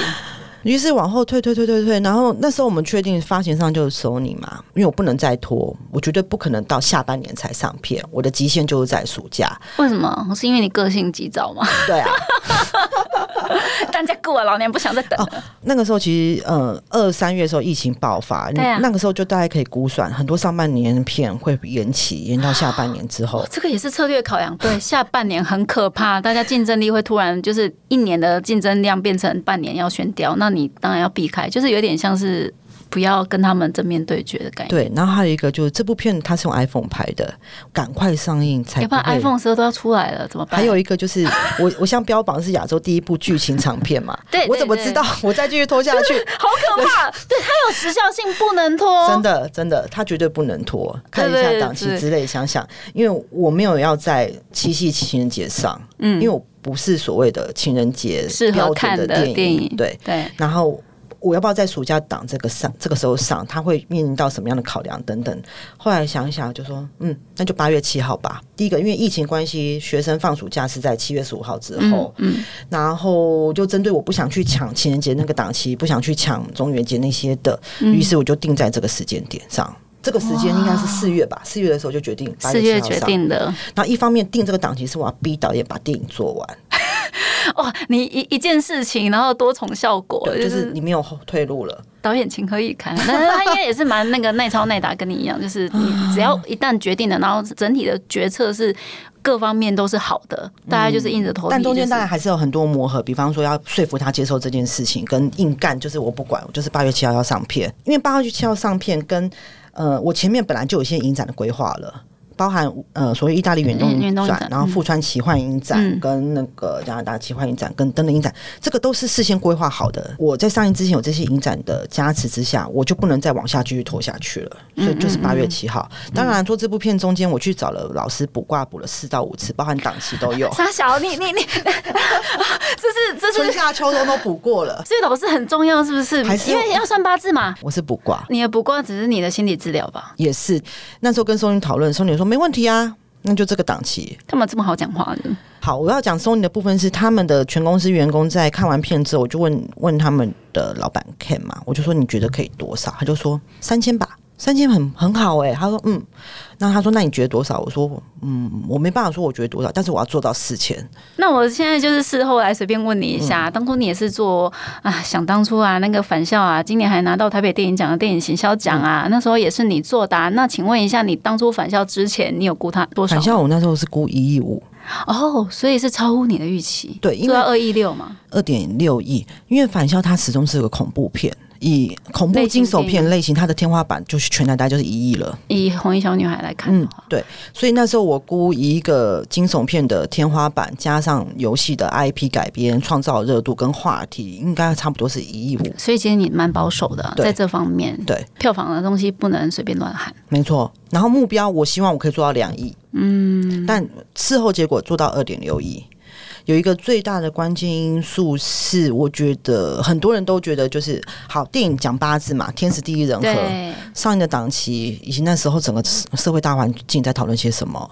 于是往后退，退，退，退，退。然后那时候我们确定发行商就是 Sony 嘛，因为我不能再拖，我绝对不可能到下半年才上片，我的极限就是在暑假。为什么？是因为你个性急躁吗？对啊。大家过了，老年不想再等了。那个时候其实，嗯，二三月的时候疫情爆发，那个时候就大家可以估算，很多上半年片会延期，延到下半年之后。这个也是策略考量。对，下半年很可怕，大家竞争力会突然就是一年的竞争量变成半年要选掉，那你当然要避开，就是有点像是。不要跟他们正面对决的感觉。对，然后还有一个就是这部片它是用 iPhone 拍的，赶快上映才。要不然 iPhone 十二都要出来了，怎么办？还有一个就是我我像标榜是亚洲第一部剧情长片嘛，对，我怎么知道我再继续拖下去？好可怕！对，它有时效性，不能拖。真的真的，它绝对不能拖。看一下档期之类，想想，因为我没有要在七夕情人节上，嗯，因为我不是所谓的情人节适合看的电影，对对，然后。我要不要在暑假档这个上这个时候上？他会面临到什么样的考量等等？后来想一想，就说嗯，那就八月七号吧。第一个，因为疫情关系，学生放暑假是在七月十五号之后。嗯，然后就针对我不想去抢情人节那个档期，不想去抢中元节那些的，于是我就定在这个时间点上。这个时间应该是四月吧？四月的时候就决定四月决定的。然后一方面定这个档期是我要逼导演把电影做完。哇，你一一件事情，然后多重效果，就是你没有退路了。导演情何以堪？但是 他应该也是蛮那个耐操耐打，跟你一样，就是你 只要一旦决定了，然后整体的决策是各方面都是好的，大家就是硬着头皮。但中间当然还是有很多磨合，比方说要说服他接受这件事情，跟硬干，就是我不管，我就是八月七号要上片，因为八月七号上片跟呃，我前面本来就有一些影展的规划了。包含呃，所谓意大利远东影展，然后富川奇幻影展跟那个加拿大奇幻影展跟等等影展，这个都是事先规划好的。我在上映之前有这些影展的加持之下，我就不能再往下继续拖下去了。所以就是八月七号。当然做这部片中间，我去找了老师补挂补了四到五次，包含档期都有。傻小，你你你，这是这是春夏秋冬都补过了。所以老师很重要，是不是？还是因为要算八字嘛？我是补挂，你的补挂只是你的心理治疗吧？也是。那时候跟松云讨论，松云说。没问题啊，那就这个档期。干嘛这么好讲话呢？好，我要讲 Sony 的部分是他们的全公司员工在看完片之后，我就问问他们的老板 Ken 嘛，我就说你觉得可以多少？他就说三千吧。三千很很好哎、他说嗯，那他说那你觉得多少？我说嗯，我没办法说我觉得多少，但是我要做到四千。那我现在就是事后来随便问你一下，当初你也是做啊，想当初啊，那个返校啊，今年还拿到台北电影奖的电影行销奖啊，那时候也是你做的、啊。那请问一下，你当初返校之前，你有估他多少？返校我那时候是估一亿五，哦，所以是超乎你的预期，对，因为二亿六嘛。二点六亿，因为返校它始终是个恐怖片，以恐怖惊悚片类型，它的天花板就是全台大概就是一亿了。以红衣小女孩来看的嗯话，，对，所以那时候我估一个惊悚片的天花板，加上游戏的 IP 改编、创造热度跟话题，应该差不多是一亿五。所以其实你蛮保守的，在这方面，对，票房的东西不能随便乱喊。没错。然后目标，我希望我可以做到两亿，嗯，但事后结果做到二点六亿。有一个最大的关键因素是，我觉得很多人都觉得就是好电影讲八字嘛，天时地利人和，上映的档期以及那时候整个社会大环境在讨论些什么，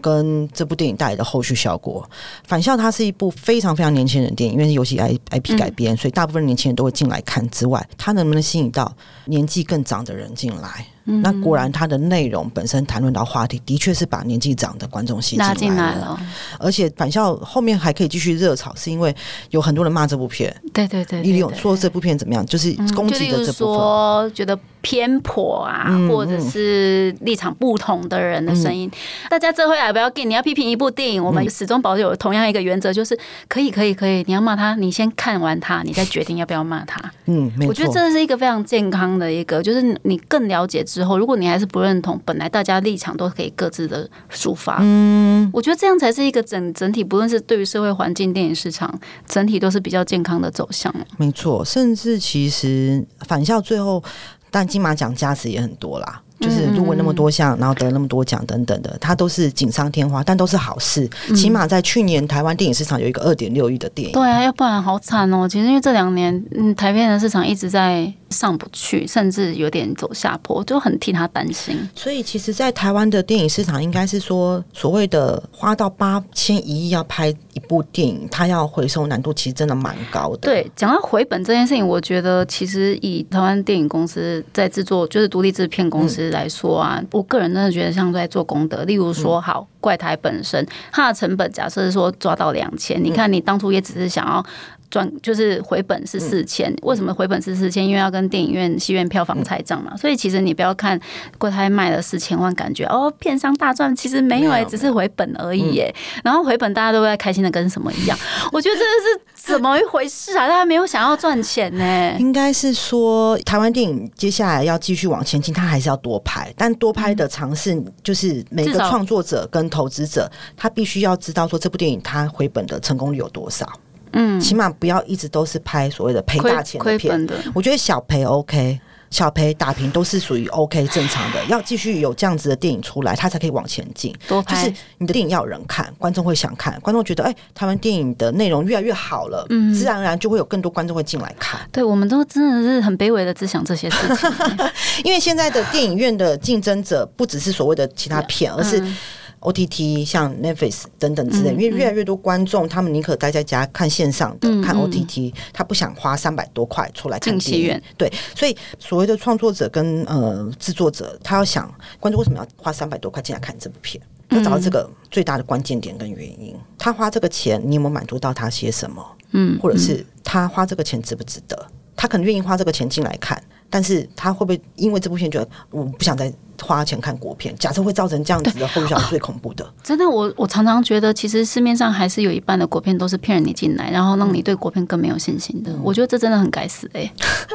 跟这部电影带来的后续效果。返校它是一部非常非常年轻人的电影，因为是游戏 I I P 改编，所以大部分年轻人都会进来看。之外，它能不能吸引到年纪更长的人进来？那果然，它的内容本身谈论到话题，的确是把年纪长的观众吸拉进来了。而且返校后面还可以继续热炒，是因为有很多人骂这部片，对对对，你有对说这部片怎么样，就是嗯攻击的这部分。说觉得偏颇啊，嗯或者是立场不同的人的声音，大家这回来不要给你要批评一部电影，我们始终保有同样一个原则，就是可以可以可以，你要骂他，你先看完他，你再决定要不要骂他。嗯。我觉得这是一个非常健康的一个，就是你更了解之后，如果你还是不认同，本来大家立场都可以各自的抒发。嗯，我觉得这样才是一个整整体，不论是对于社会环境、电影市场整体都是比较健康的走向。没错，甚至其实返校最后，但金马奖加持也很多啦。就是入围那么多项，然后得那么多奖等等的，它都是锦上添花，但都是好事。起码在去年台湾电影市场有一个二点六亿的电影，对啊，要不然好惨哦。其实因为这两年，嗯，台片的市场一直在上不去，甚至有点走下坡，就很替他担心。所以其实，在台湾的电影市场，应该是说所谓的花到八千一亿要拍一部电影，它要回收难度其实真的蛮高的。对，讲到回本这件事情，我觉得其实以台湾电影公司在制作，就是独立制片公司来说啊，我个人真的觉得像在做功德。例如说，好怪台本身，它的成本假设是说抓到两千，你看你当初也只是想要。赚就是回本是四千，为什么回本是四千？因为要跟电影院、戏院票房拆账嘛。所以其实你不要看柜台卖了四千万，感觉哦片商大赚，其实没有哎、只是回本而已耶。然后回本大家都在开心的跟什么一样，我觉得这是怎么一回事啊？大家没有想要赚钱呢、应该是说，台湾电影接下来要继续往前进，它还是要多拍，但多拍的尝试就是每个创作者跟投资者，他必须要知道说这部电影它回本的成功率有多少。嗯，起码不要一直都是拍所谓的赔大钱的片。的，我觉得小赔 OK，小赔打平都是属于 OK 正常的。要继续有这样子的电影出来，它才可以往前进。多拍就是你的电影要有人看，观众会想看，观众觉得哎、台湾电影的内容越来越好了，嗯，自然而然就会有更多观众会进来看。对，我们都真的是很卑微的只想这些事情。因为现在的电影院的竞争者不只是所谓的其他片，而是嗯 OTT 像 Netflix 等等之类。因为越来越多观众，他们宁可待在家看线上的，看嗯嗯 OTT，他不想花三百多块出来看电影进戏院。对，所以所谓的创作者跟呃制作者，他要想观众为什么要花三百多块进来看这部片？他找到这个最大的关键点跟原因。他花这个钱，你有没有满足到他些什么？嗯，或者是他花这个钱值不值得？他可能愿意花这个钱进来看，但是他会不会因为这部片觉得我不想再花钱看国片？假设会造成这样子的后果，是最恐怖的。真的，我我常常觉得，其实市面上还是有一半的国片都是骗你进来，然后让你对国片更没有信心的。我觉得这真的很该死哎、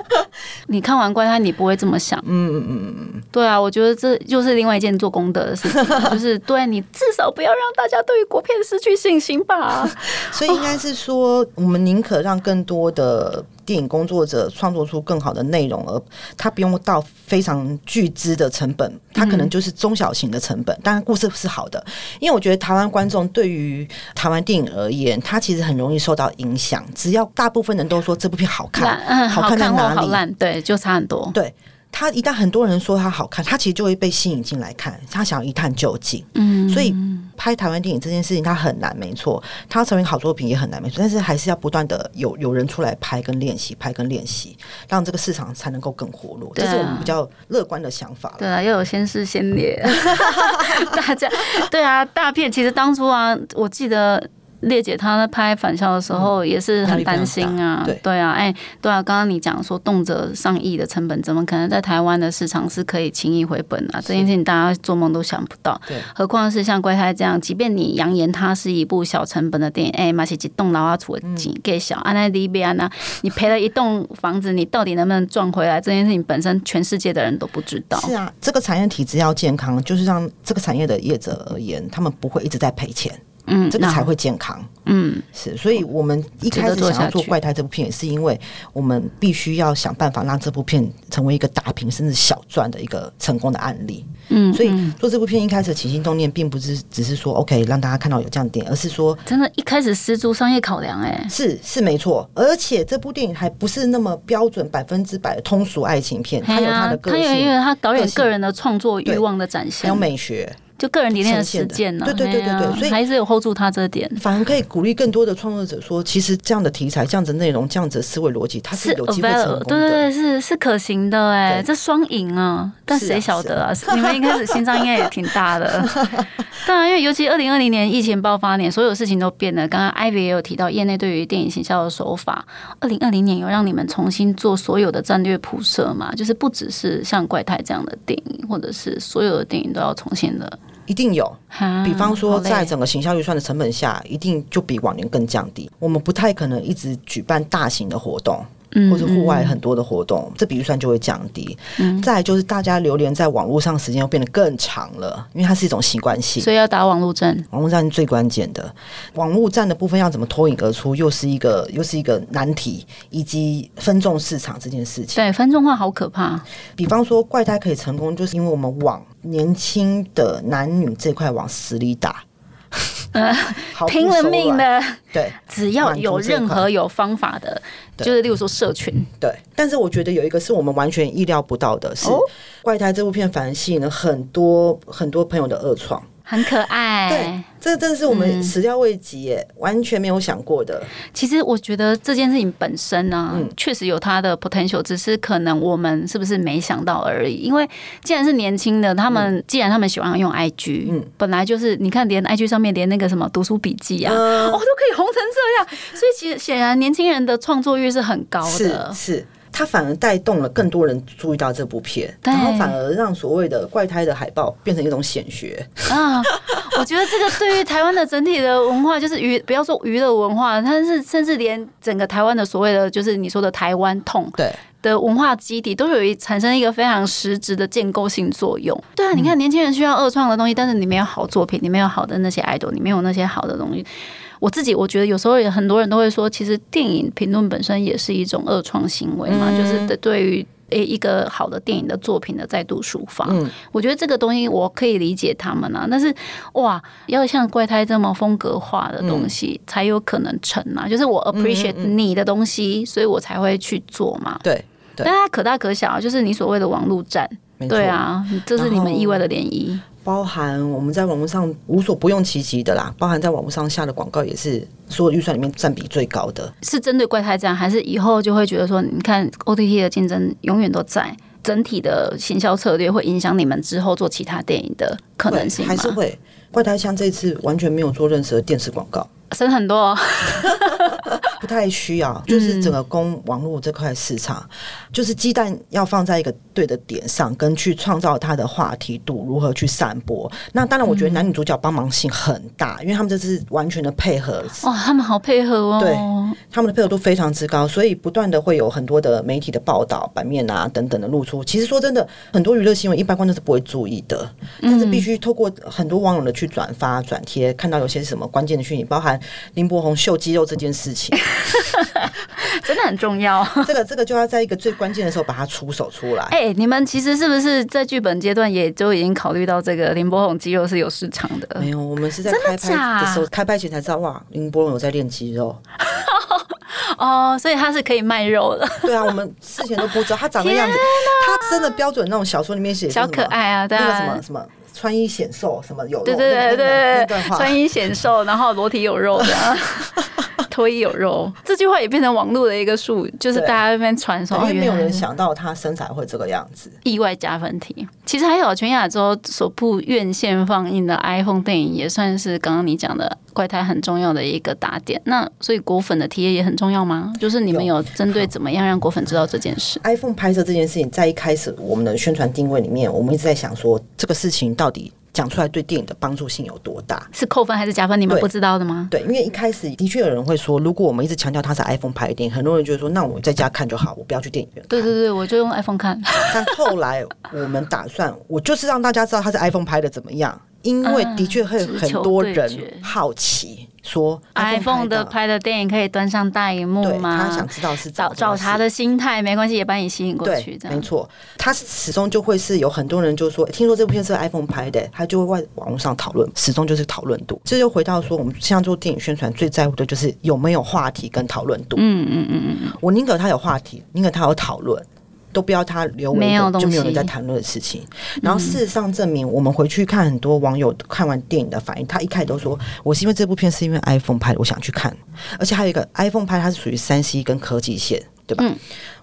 你看完《怪胎》，你不会这么想。嗯嗯嗯嗯，对啊，我觉得这又是另外一件做功德的事情，就是对你至少不要让大家对于国片失去信心吧。所以应该是说，我们宁可让更多的电影工作者创作出更好的内容，而他不用到非常巨资的成本，他可能就是中小型的成本。当然，故事是好的，因为我觉得台湾观众对于台湾电影而言，他其实很容易受到影响。只要大部分人都说这部片好看，嗯，好看在哪里？好烂，对，就差很多。对。他一旦很多人说他好看，他其实就会被吸引进来看，他想要一探究竟。嗯，所以拍台湾电影这件事情，他很难，没错，他成为好作品也很难，没错。但是还是要不断的有有人出来拍跟练习，拍跟练习，让这个市场才能够更活络。这是我们比较乐观的想法。对啊，要有先试先烈。大家对啊，大片其实当初啊，我记得。列姐她在拍返校的时候也是很担心啊，对啊，哎，对啊，刚刚你讲说动辄上亿的成本，怎么可能在台湾的市场是可以轻易回本啊？这件事情大家做梦都想不到，何况是像怪胎这样，即便你扬言它是一部小成本的电影，哎，马西吉栋老阿厝的景给小，安奈利比安呐，你赔了一栋房子，你到底能不能赚回来？这件事情本身全世界的人都不知道。是啊，这个产业体质要健康，就是让这个产业的业者而言，他们不会一直在赔钱。嗯，这个才会健康。嗯，是，所以我们一开始想要做《怪胎》这部片，也是因为我们必须要想办法让这部片成为一个大平甚至小赚的一个成功的案例。嗯，所以做这部片一开始起心动念，并不是只是说 OK 让大家看到有这样的电影，而是说真的，一开始十足商业考量。哎，是是没错，而且这部电影还不是那么标准百分之百的通俗爱情片，它有它的个性，因为它导演个人的创作欲望的展现，还有美学。就个人理念的实践呢？对对对对对，所以还是有 hold 住他这点。反而可以鼓励更多的创作者说，其实这样的题材、这样子内容、这样子的思维逻辑，它是有机会成功的。对对对，是是可行的哎，这双赢啊！但谁晓得啊？你们一开始心脏应该也挺大的。当然，因为尤其二零二零年疫情爆发年，所有事情都变了。刚刚 Ivy 也有提到，业内对于电影行销的手法，二零二零年有让你们重新做所有的战略铺设嘛？就是不只是像怪胎这样的电影，或者是所有的电影都要重新的。一定有，比方说，在整个行销预算的成本下，一定就比往年更降低。我们不太可能一直举办大型的活动。或者户外很多的活动，这笔预算就会降低。嗯，再就是大家流连在网络上时间又变得更长了，因为它是一种习惯性，所以要打网络战。网络战是最关键的，网络战的部分要怎么脱颖而出，又是一个又是一个难题，以及分众市场这件事情。对，分众化好可怕。比方说，怪胎可以成功，就是因为我们往年轻的男女这块往死里打。拼了命的，对，只要有任何有方法的，就是例如说社群，对。但是我觉得有一个是我们完全意料不到的，是《怪胎》这部片反而吸引了很多很多朋友的恶创。很可爱，对，这真的是我们始料未及耶，完全没有想过的。其实我觉得这件事情本身呢，确实有它的 potential，只是可能我们是不是没想到而已。因为既然是年轻的，他们既然他们喜欢用 IG，嗯，本来就是你看连 IG 上面连那个什么读书笔记啊，哦，都可以红成这样，所以其实显然年轻人的创作欲是很高的，是。它反而带动了更多人注意到这部片，然后反而让所谓的怪胎的海报变成一种显学啊！我觉得这个对于台湾的整体的文化，就是娱不要说娱乐文化，它是甚至连整个台湾的所谓的就是你说的台湾痛对的文化基底，都有一产生一个非常实质的建构性作用。对啊，你看年轻人需要二创的东西，但是你没有好作品，你没有好的那些 idol，你没有那些好的东西。我自己我觉得有时候也很多人都会说，其实电影评论本身也是一种恶创行为嘛，就是对于诶一个好的电影的作品的再度抒发。嗯，我觉得这个东西我可以理解他们啊，但是哇，要像怪胎这么风格化的东西才有可能成啊，就是我 appreciate 你的东西，所以我才会去做嘛。对，但它可大可小，就是你所谓的网络战，对啊，这是你们意外的涟漪。包含我们在网络上无所不用其极的啦，包含在网络上下的广告也是所有预算里面占比最高的。是针对怪胎这样，还是以后就会觉得说，你看 OTT 的竞争永远都在，整体的行销策略会影响你们之后做其他电影的可能性还是会怪胎像这次完全没有做任何电视广告。省很多，不太需要，就是整个供网络这块市场，就是鸡蛋要放在一个对的点上，跟去创造它的话题度，如何去散播。那当然，我觉得男女主角帮忙性很大，因为他们这是完全的配合。哇，他们好配合哦，对，他们的配合度非常之高，所以不断的会有很多的媒体的报道、版面啊等等的露出。其实说真的，很多娱乐新闻一般观众是不会注意的，但是必须透过很多网友的去转发、转贴，看到有些什么关键的讯息，包含。林柏宏秀肌肉这件事情，真的很重要。这个这个就要在一个最关键的时候把它出手出来。哎，你们其实是不是在剧本阶段也就已经考虑到这个林柏宏肌肉是有市场的？没有，我们是在开拍的时候，开拍前才知道哇，林柏宏有在练肌肉。哦，所以他是可以卖肉的。对啊，我们事前都不知道他长的样子，他真的标准那种小说里面写小可爱啊，对那个啊，什么什么穿衣显瘦，什么有肉对对对对穿衣显瘦，然后裸体有肉的，脱衣有肉，这句话也变成网络的一个术语，就是大家在那边传说，因为没有人想到他身材会这个样子。意外加分题。其实还有全亚洲首部院线放映的 iPhone 电影，也算是刚刚你讲的怪胎很重要的一个打点。那所以果粉的体验也很重要吗？就是你们有针对怎么样让果粉知道这件事？iPhone 拍摄这件事情，在一开始我们的宣传定位里面，我们一直在想说，这个事情到底讲出来对电影的帮助性有多大？是扣分还是加分？你们不知道的吗？对，因为一开始的确有人会说，如果我们一直强调它是 iPhone 拍的电影，很多人就会说，那我在家看就好，我不要去电影院看。对对对，我就用 iPhone 看。但后来我们打算，我就是让大家知道它是 iPhone 拍的怎么样，因为的确会很多人好奇说 iPhone 的的拍的电影可以端上大荧幕对吗？他想知道是怎找找茬的心态没关系，也把你吸引过去，对这，样没错，他始终就会是有很多人就说，听说这部片是 iPhone 拍的，他就会在网络上讨论，始终就是讨论度。这就回到说，我们像做电影宣传最在乎的就是有没有话题跟讨论度。嗯嗯嗯嗯嗯，我宁可他有话题，宁可他有讨论。都不要他留为一没有就没有人在谈论的事情。然后事实上证明，我们回去看很多网友看完电影的反应，他一开始都说：“我是因为这部片是因为 iPhone 拍的，我想去看。”而且还有一个 iPhone 拍，它是属于三 C 跟科技线，对吧？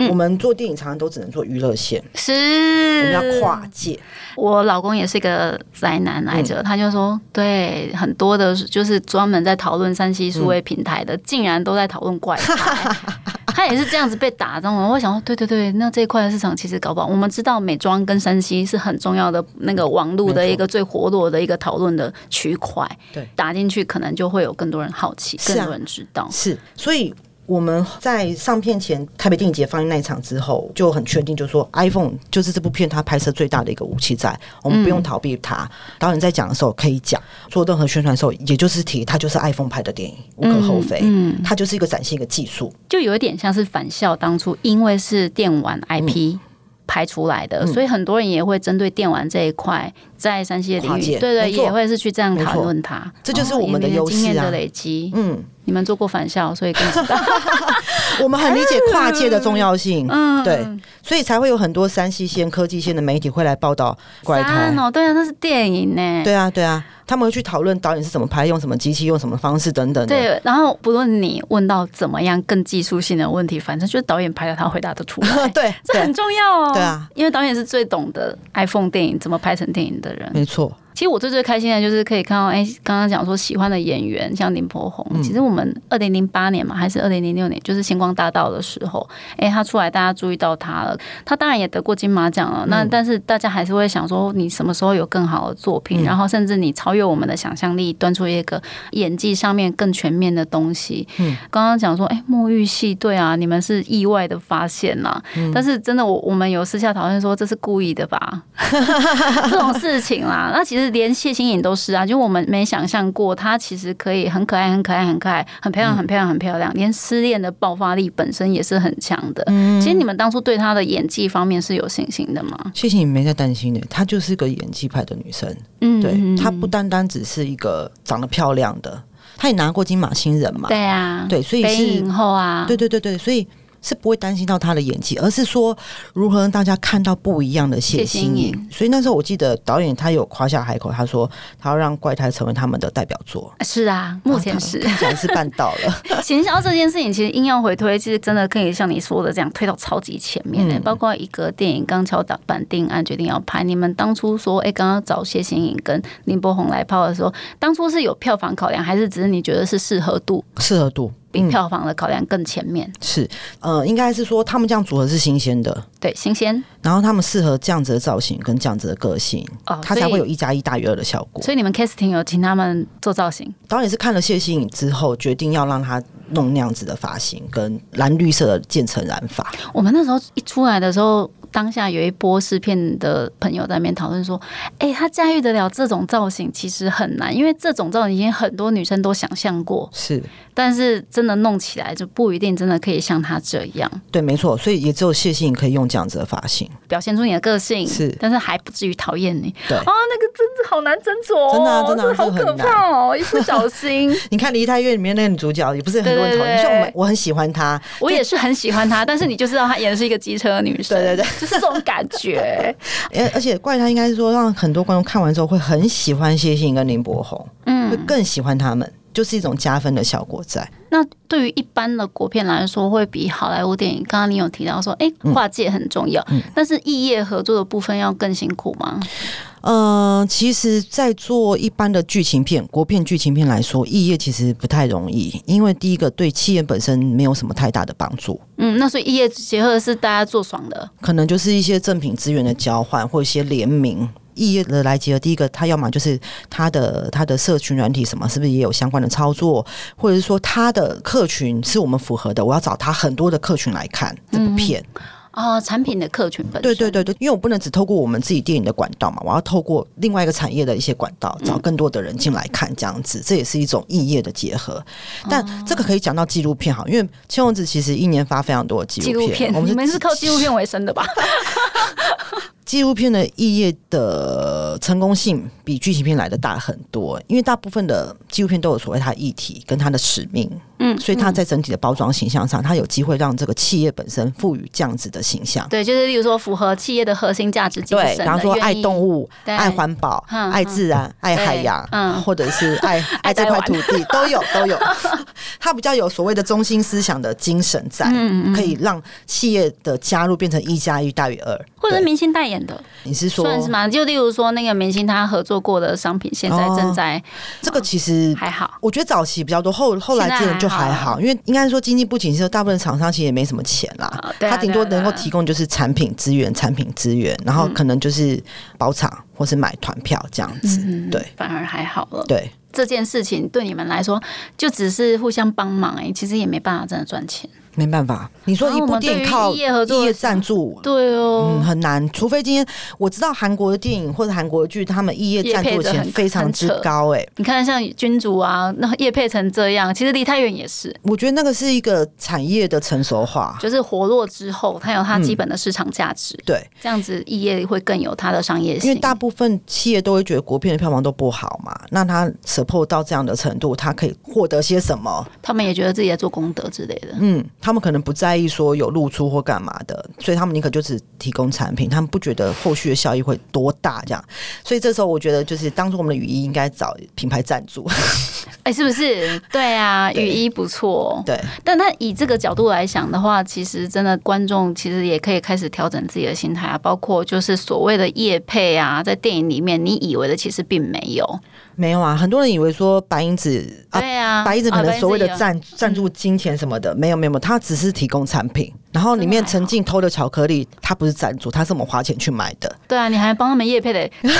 我们做电影常常都只能做娱乐线，是我们要跨界。我老公也是一个宅男来嗯着，他就说，对，很多的就是专门在讨论三 C 数位平台的，竟然都在讨论怪胎。他也是这样子被打中了。我想说，对对对，那这一块的市场其实搞不好，我们知道美妆跟山西是很重要的那个网络的一个最活络的一个讨论的区块。对，打进去可能就会有更多人好奇，更多人知道。是，所以我们在上片前台北电影节放映那一场之后，就很确定，就说 iPhone 就是这部片它拍摄最大的一个武器在，我们不用逃避它。导演在讲的时候可以讲，做任何宣传的时候，也就是提它就是 iPhone 拍的电影，无可厚非。嗯它就是一个展现一个技术。就有一点像是返校当初因为是电玩嗯 IP。拍出来的，所以很多人也会针对电玩这一块，在山西的领域，对对，也会是去这样讨论它。这就是我们的优势啊经验的累积。嗯，你们做过返校，所以更知道。我们很理解跨界的重要性。嗯，对，所以才会有很多山西线、科技线的媒体会来报道怪胎三。哦，对啊，那是电影呢。对啊，对啊，他们会去讨论导演是怎么拍，用什么机器，用什么方式等等的。对，然后不论你问到怎么样更技术性的问题，反正就是导演拍了，他回答得出来。对，这很，重要哦。对啊，因为导演是最懂得 iPhone 电影怎么拍成电影的没错。其实我最最开心的就是可以看到，哎，刚刚讲说喜欢的演员像林柏宏，其实我们二零零八年嘛，还是二零零六年，就是星光大道的时候，哎，他出来，大家注意到他了。他当然也得过金马奖了，那但是大家还是会想说，你什么时候有更好的作品？然后甚至你超越我们的想象力，端出一个演技上面更全面的东西。刚刚讲说，哎，沐浴系，对啊，你们是意外的发现啦。但是真的，我我们有私下讨论说，这是故意的吧？这种事情啦，那其实连谢欣颖都是啊，就我们没想象过，她其实可以很可爱、很可爱、很可爱、很漂亮、很漂亮、很漂亮，连失恋的爆发力本身也是很强的。其实你们当初对她的演技方面是有信心的吗？谢谢你没在担心的，她就是个演技派的女生，嗯，对嗯她不单单只是一个长得漂亮的，她也拿过金马新人嘛，对啊，对所以是影后啊，对对对对，所以是不会担心到他的演技，而是说如何让大家看到不一样的谢欣颖。所以那时候我记得导演他有夸下海口，他说他要让怪胎成为他们的代表作，是啊，目前是 看起来是办到了。行销这件事情，其实硬要回推，其实真的可以像你说的这样推到超级前面的、嗯包括一个电影刚敲打板定案，决定要拍。你们当初说，哎、刚刚找谢欣颖跟林柏宏来泡的时候，当初是有票房考量，还是只是你觉得是适合度适合度比票房的考量更前面？是，呃，应该是说他们这样组合是新鲜的，对，新鲜然后他们适合这样子的造型跟这样子的个性，哦，它才会有。一加一大于二的效果。所以你们 casting 有请他们做造型，导演是看了谢欣颖之后，决定要让他弄那样子的发型跟蓝绿色的渐层染发。我们那时候一出来的时候，当下有一波试片的朋友在那边讨论说：“哎、他驾驭得了这种造型其实很难，因为这种造型已经很多女生都想象过，是但是真的弄起来就不一定真的可以像他这样。对，没错，所以也只有谢欣可以用这样子的发型。表现出你的个性，是。但是还不至于讨厌你。对。啊，那个真的好难斟酌、哦，真的啊真的啊好可怕哦，一不小心，你看《梨泰院》里面那个女主角，也不是很多人讨厌，对对对像我们我很喜欢她。我也是很喜欢她，但是你就知道她演的是一个机车女生，对对对，就是这种感觉。而而且怪她应该是说，让很多观众看完之后会很喜欢谢欣跟林柏宏，嗯，会更喜欢他们，就是一种加分的效果在。那对于一般的国片来说，会比好莱坞电影，刚刚你有提到说，哎，跨界很重要，但是异业合作的部分要更辛苦吗？嗯，其实，在做一般的剧情片、国片剧情片来说，异业其实不太容易，因为第一个对企业本身没有什么太大的帮助。嗯，那所以异业结合是大家做爽的，可能就是一些赠品资源的交换，或一些联名。异业的来结合，第一个，他要么就是他的他的社群软体什么，是不是也有相关的操作，或者是说他的客群是我们符合的，我要找他很多的客群来看这部片。哦，产品的客群本对对对对，因为我不能只透过我们自己电影的管道嘛，我要透过另外一个产业的一些管道，找更多的人进来看，这样子，这也是一种异业的结合。但这个可以讲到纪录片哈，因为千王子其实一年发非常多的纪录片，我们你们是靠纪录片为生的吧？纪录片的异业的成功性比剧情片来的大很多，因为大部分的纪录片都有所谓它的议题跟它的使命。嗯，所以它在整体的包装形象上，它有机会让这个企业本身赋予这样子的形象。对，就是例如说符合企业的核心价值精神，比方说爱动物、爱环保、爱自然、爱海洋，嗯，或者是爱 爱这块土地，都 有都有。它比较有所谓的中心思想的精神在，可以让企业的加入变成一加一大于二，或者是明星代言的。你是说算是吗？就例如说那个明星他合作过的商品，现在正在这个其实还好，我觉得早期比较多，后后来这种就。还好，因为应该说经济不景气，大部分厂商其实也没什么钱啦。他顶多能够提供就是产品资源、产品资源，然后可能就是包场或是买团票这样子。对，反而还好了。对这件事情对你们来说，就只是互相帮忙哎，其实也没办法真的赚钱。没办法，你说一部电影靠业赞助，对哦，很难。除非今天我知道韩国的电影或者韩国的剧，他们业赞助钱非常之高哎。你看像君主啊，那业配成这样，其实离太远也是。我觉得那个是一个产业的成熟化，就是活络之后，它有它基本的市场价值。对，这样子业会更有它的商业性。因为大部分企业都会觉得国片的票房都不好嘛，那他 support 到这样的程度，他可以获得些什么？他们也觉得自己在做功德之类的。嗯，他们可能不在意。说有露出或干嘛的，所以他们宁可就只提供产品，他们不觉得后续的效益会多大这样。所以这时候我觉得，就是当初我们的雨衣应该找品牌赞助，哎，是不是？对啊，雨衣不错。对，但他以这个角度来想的话，其实真的观众其实也可以开始调整自己的心态啊，包括就是所谓的叶配啊，在电影里面你以为的其实并没有。没有啊，很多人以为说白银子啊对啊，白银子可能所谓的赞赞助金钱什么的，没有没有没有，他只是提供产品，然后里面曾经偷的巧克力，他不是赞助，他是我们花钱去买的。对啊，你还帮他们叶配的，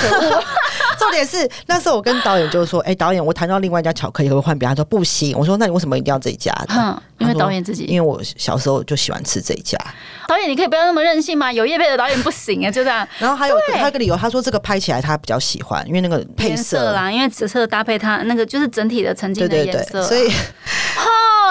重点是那时候我跟导演就是说，哎，导演，我谈到另外一家巧克力会换别，他说不行，我说那你为什么一定要这一家？嗯，因为导演自己，因为我小时候就喜欢吃这一家。导演，你可以不要那么任性吗？有叶配的导演不行啊，就这样。然后还有还有个理由，他说这个拍起来他比较喜欢，因为那个配色啦，因为紫色搭配它那个就是整体的沉浸的颜色，所以 哦，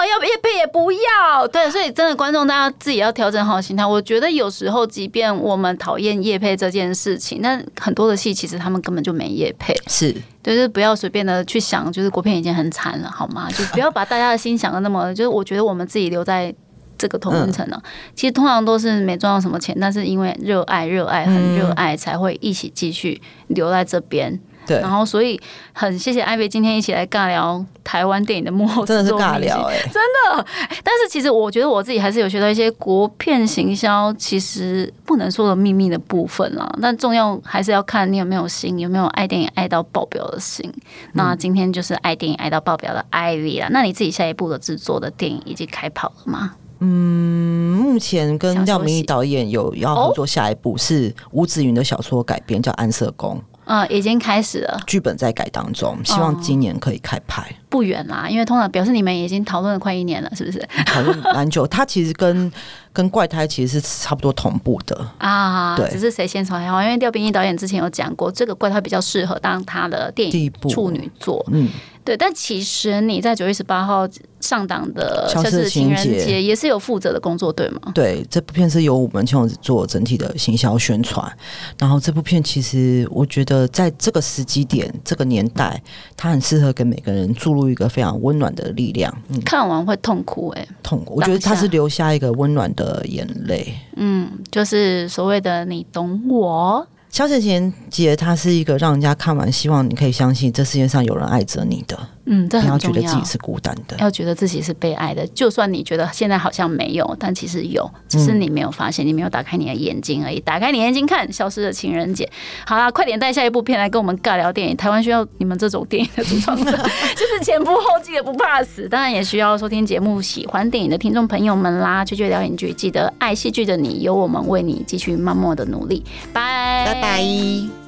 要叶配也不要。对，所以真的观众大家自己要调整好心态。我觉得有时候，即便我们讨厌叶配这件事情，但很多的戏其实他们根本就没叶配。是，就是不要随便的去想，就是国片已经很惨了，好吗？就不要把大家的心想的那么，就是我觉得我们自己留在。这个同温层了，其实通常都是没赚到什么钱，但是因为热爱、热爱、很热爱，才会一起继续留在这边。对，然后所以很谢谢艾薇今天一起来尬聊台湾电影的幕后，真的是尬聊哎，真的。但是其实我觉得我自己还是有学到一些国片行销，其实不能说的秘密的部分啦。但重要还是要看你有没有心，有没有爱电影爱到爆表的心。那今天就是爱电影爱到爆表的艾薇啦。那你自己下一部的制作的电影已经开跑了吗？嗯，目前跟廖明义导演有要合作，下一部是吴子云的小说改编，叫《安社宫》。嗯，已经开始了，剧本在改当中，希望今年可以开拍。不远啦，因为通常表示你们已经讨论了快一年了，是不是？讨论蛮久，它其实跟 跟怪胎其实是差不多同步的啊。对，只是谁先传好，因为廖冰一导演之前有讲过，这个怪胎比较适合当他的电影处女作。嗯。对，但其实你在九月十八号上档的消消失的情人节节也是有负责的工作，对吗？对，这部片是由我们前子做整体的行销宣传。然后这部片其实我觉得在这个时机点、这个年代，它很适合给每个人注入一个非常温暖的力量。嗯，看完会痛哭哎、痛苦，我觉得它是留下一个温暖的眼泪。嗯，就是所谓的你懂我，消失的情人节，它是一个让人家看完希望你可以相信这世界上有人爱着你的，嗯，这很重要觉得自己。是孤单的。要觉得自己是被爱的，就算你觉得现在好像没有，但其实有，只是你没有发现，你没有打开你的眼睛而已。打开你眼睛看，消失的情人节。好啦，快点带下一部片来跟我们尬聊电影。台湾需要你们这种电影的主创者，就是前仆后继的不怕死。当然也需要收听节目、喜欢电影的听众朋友们啦。追剧聊影剧，记得爱戏剧的你，有我们为你继续默默的努力。拜拜拜。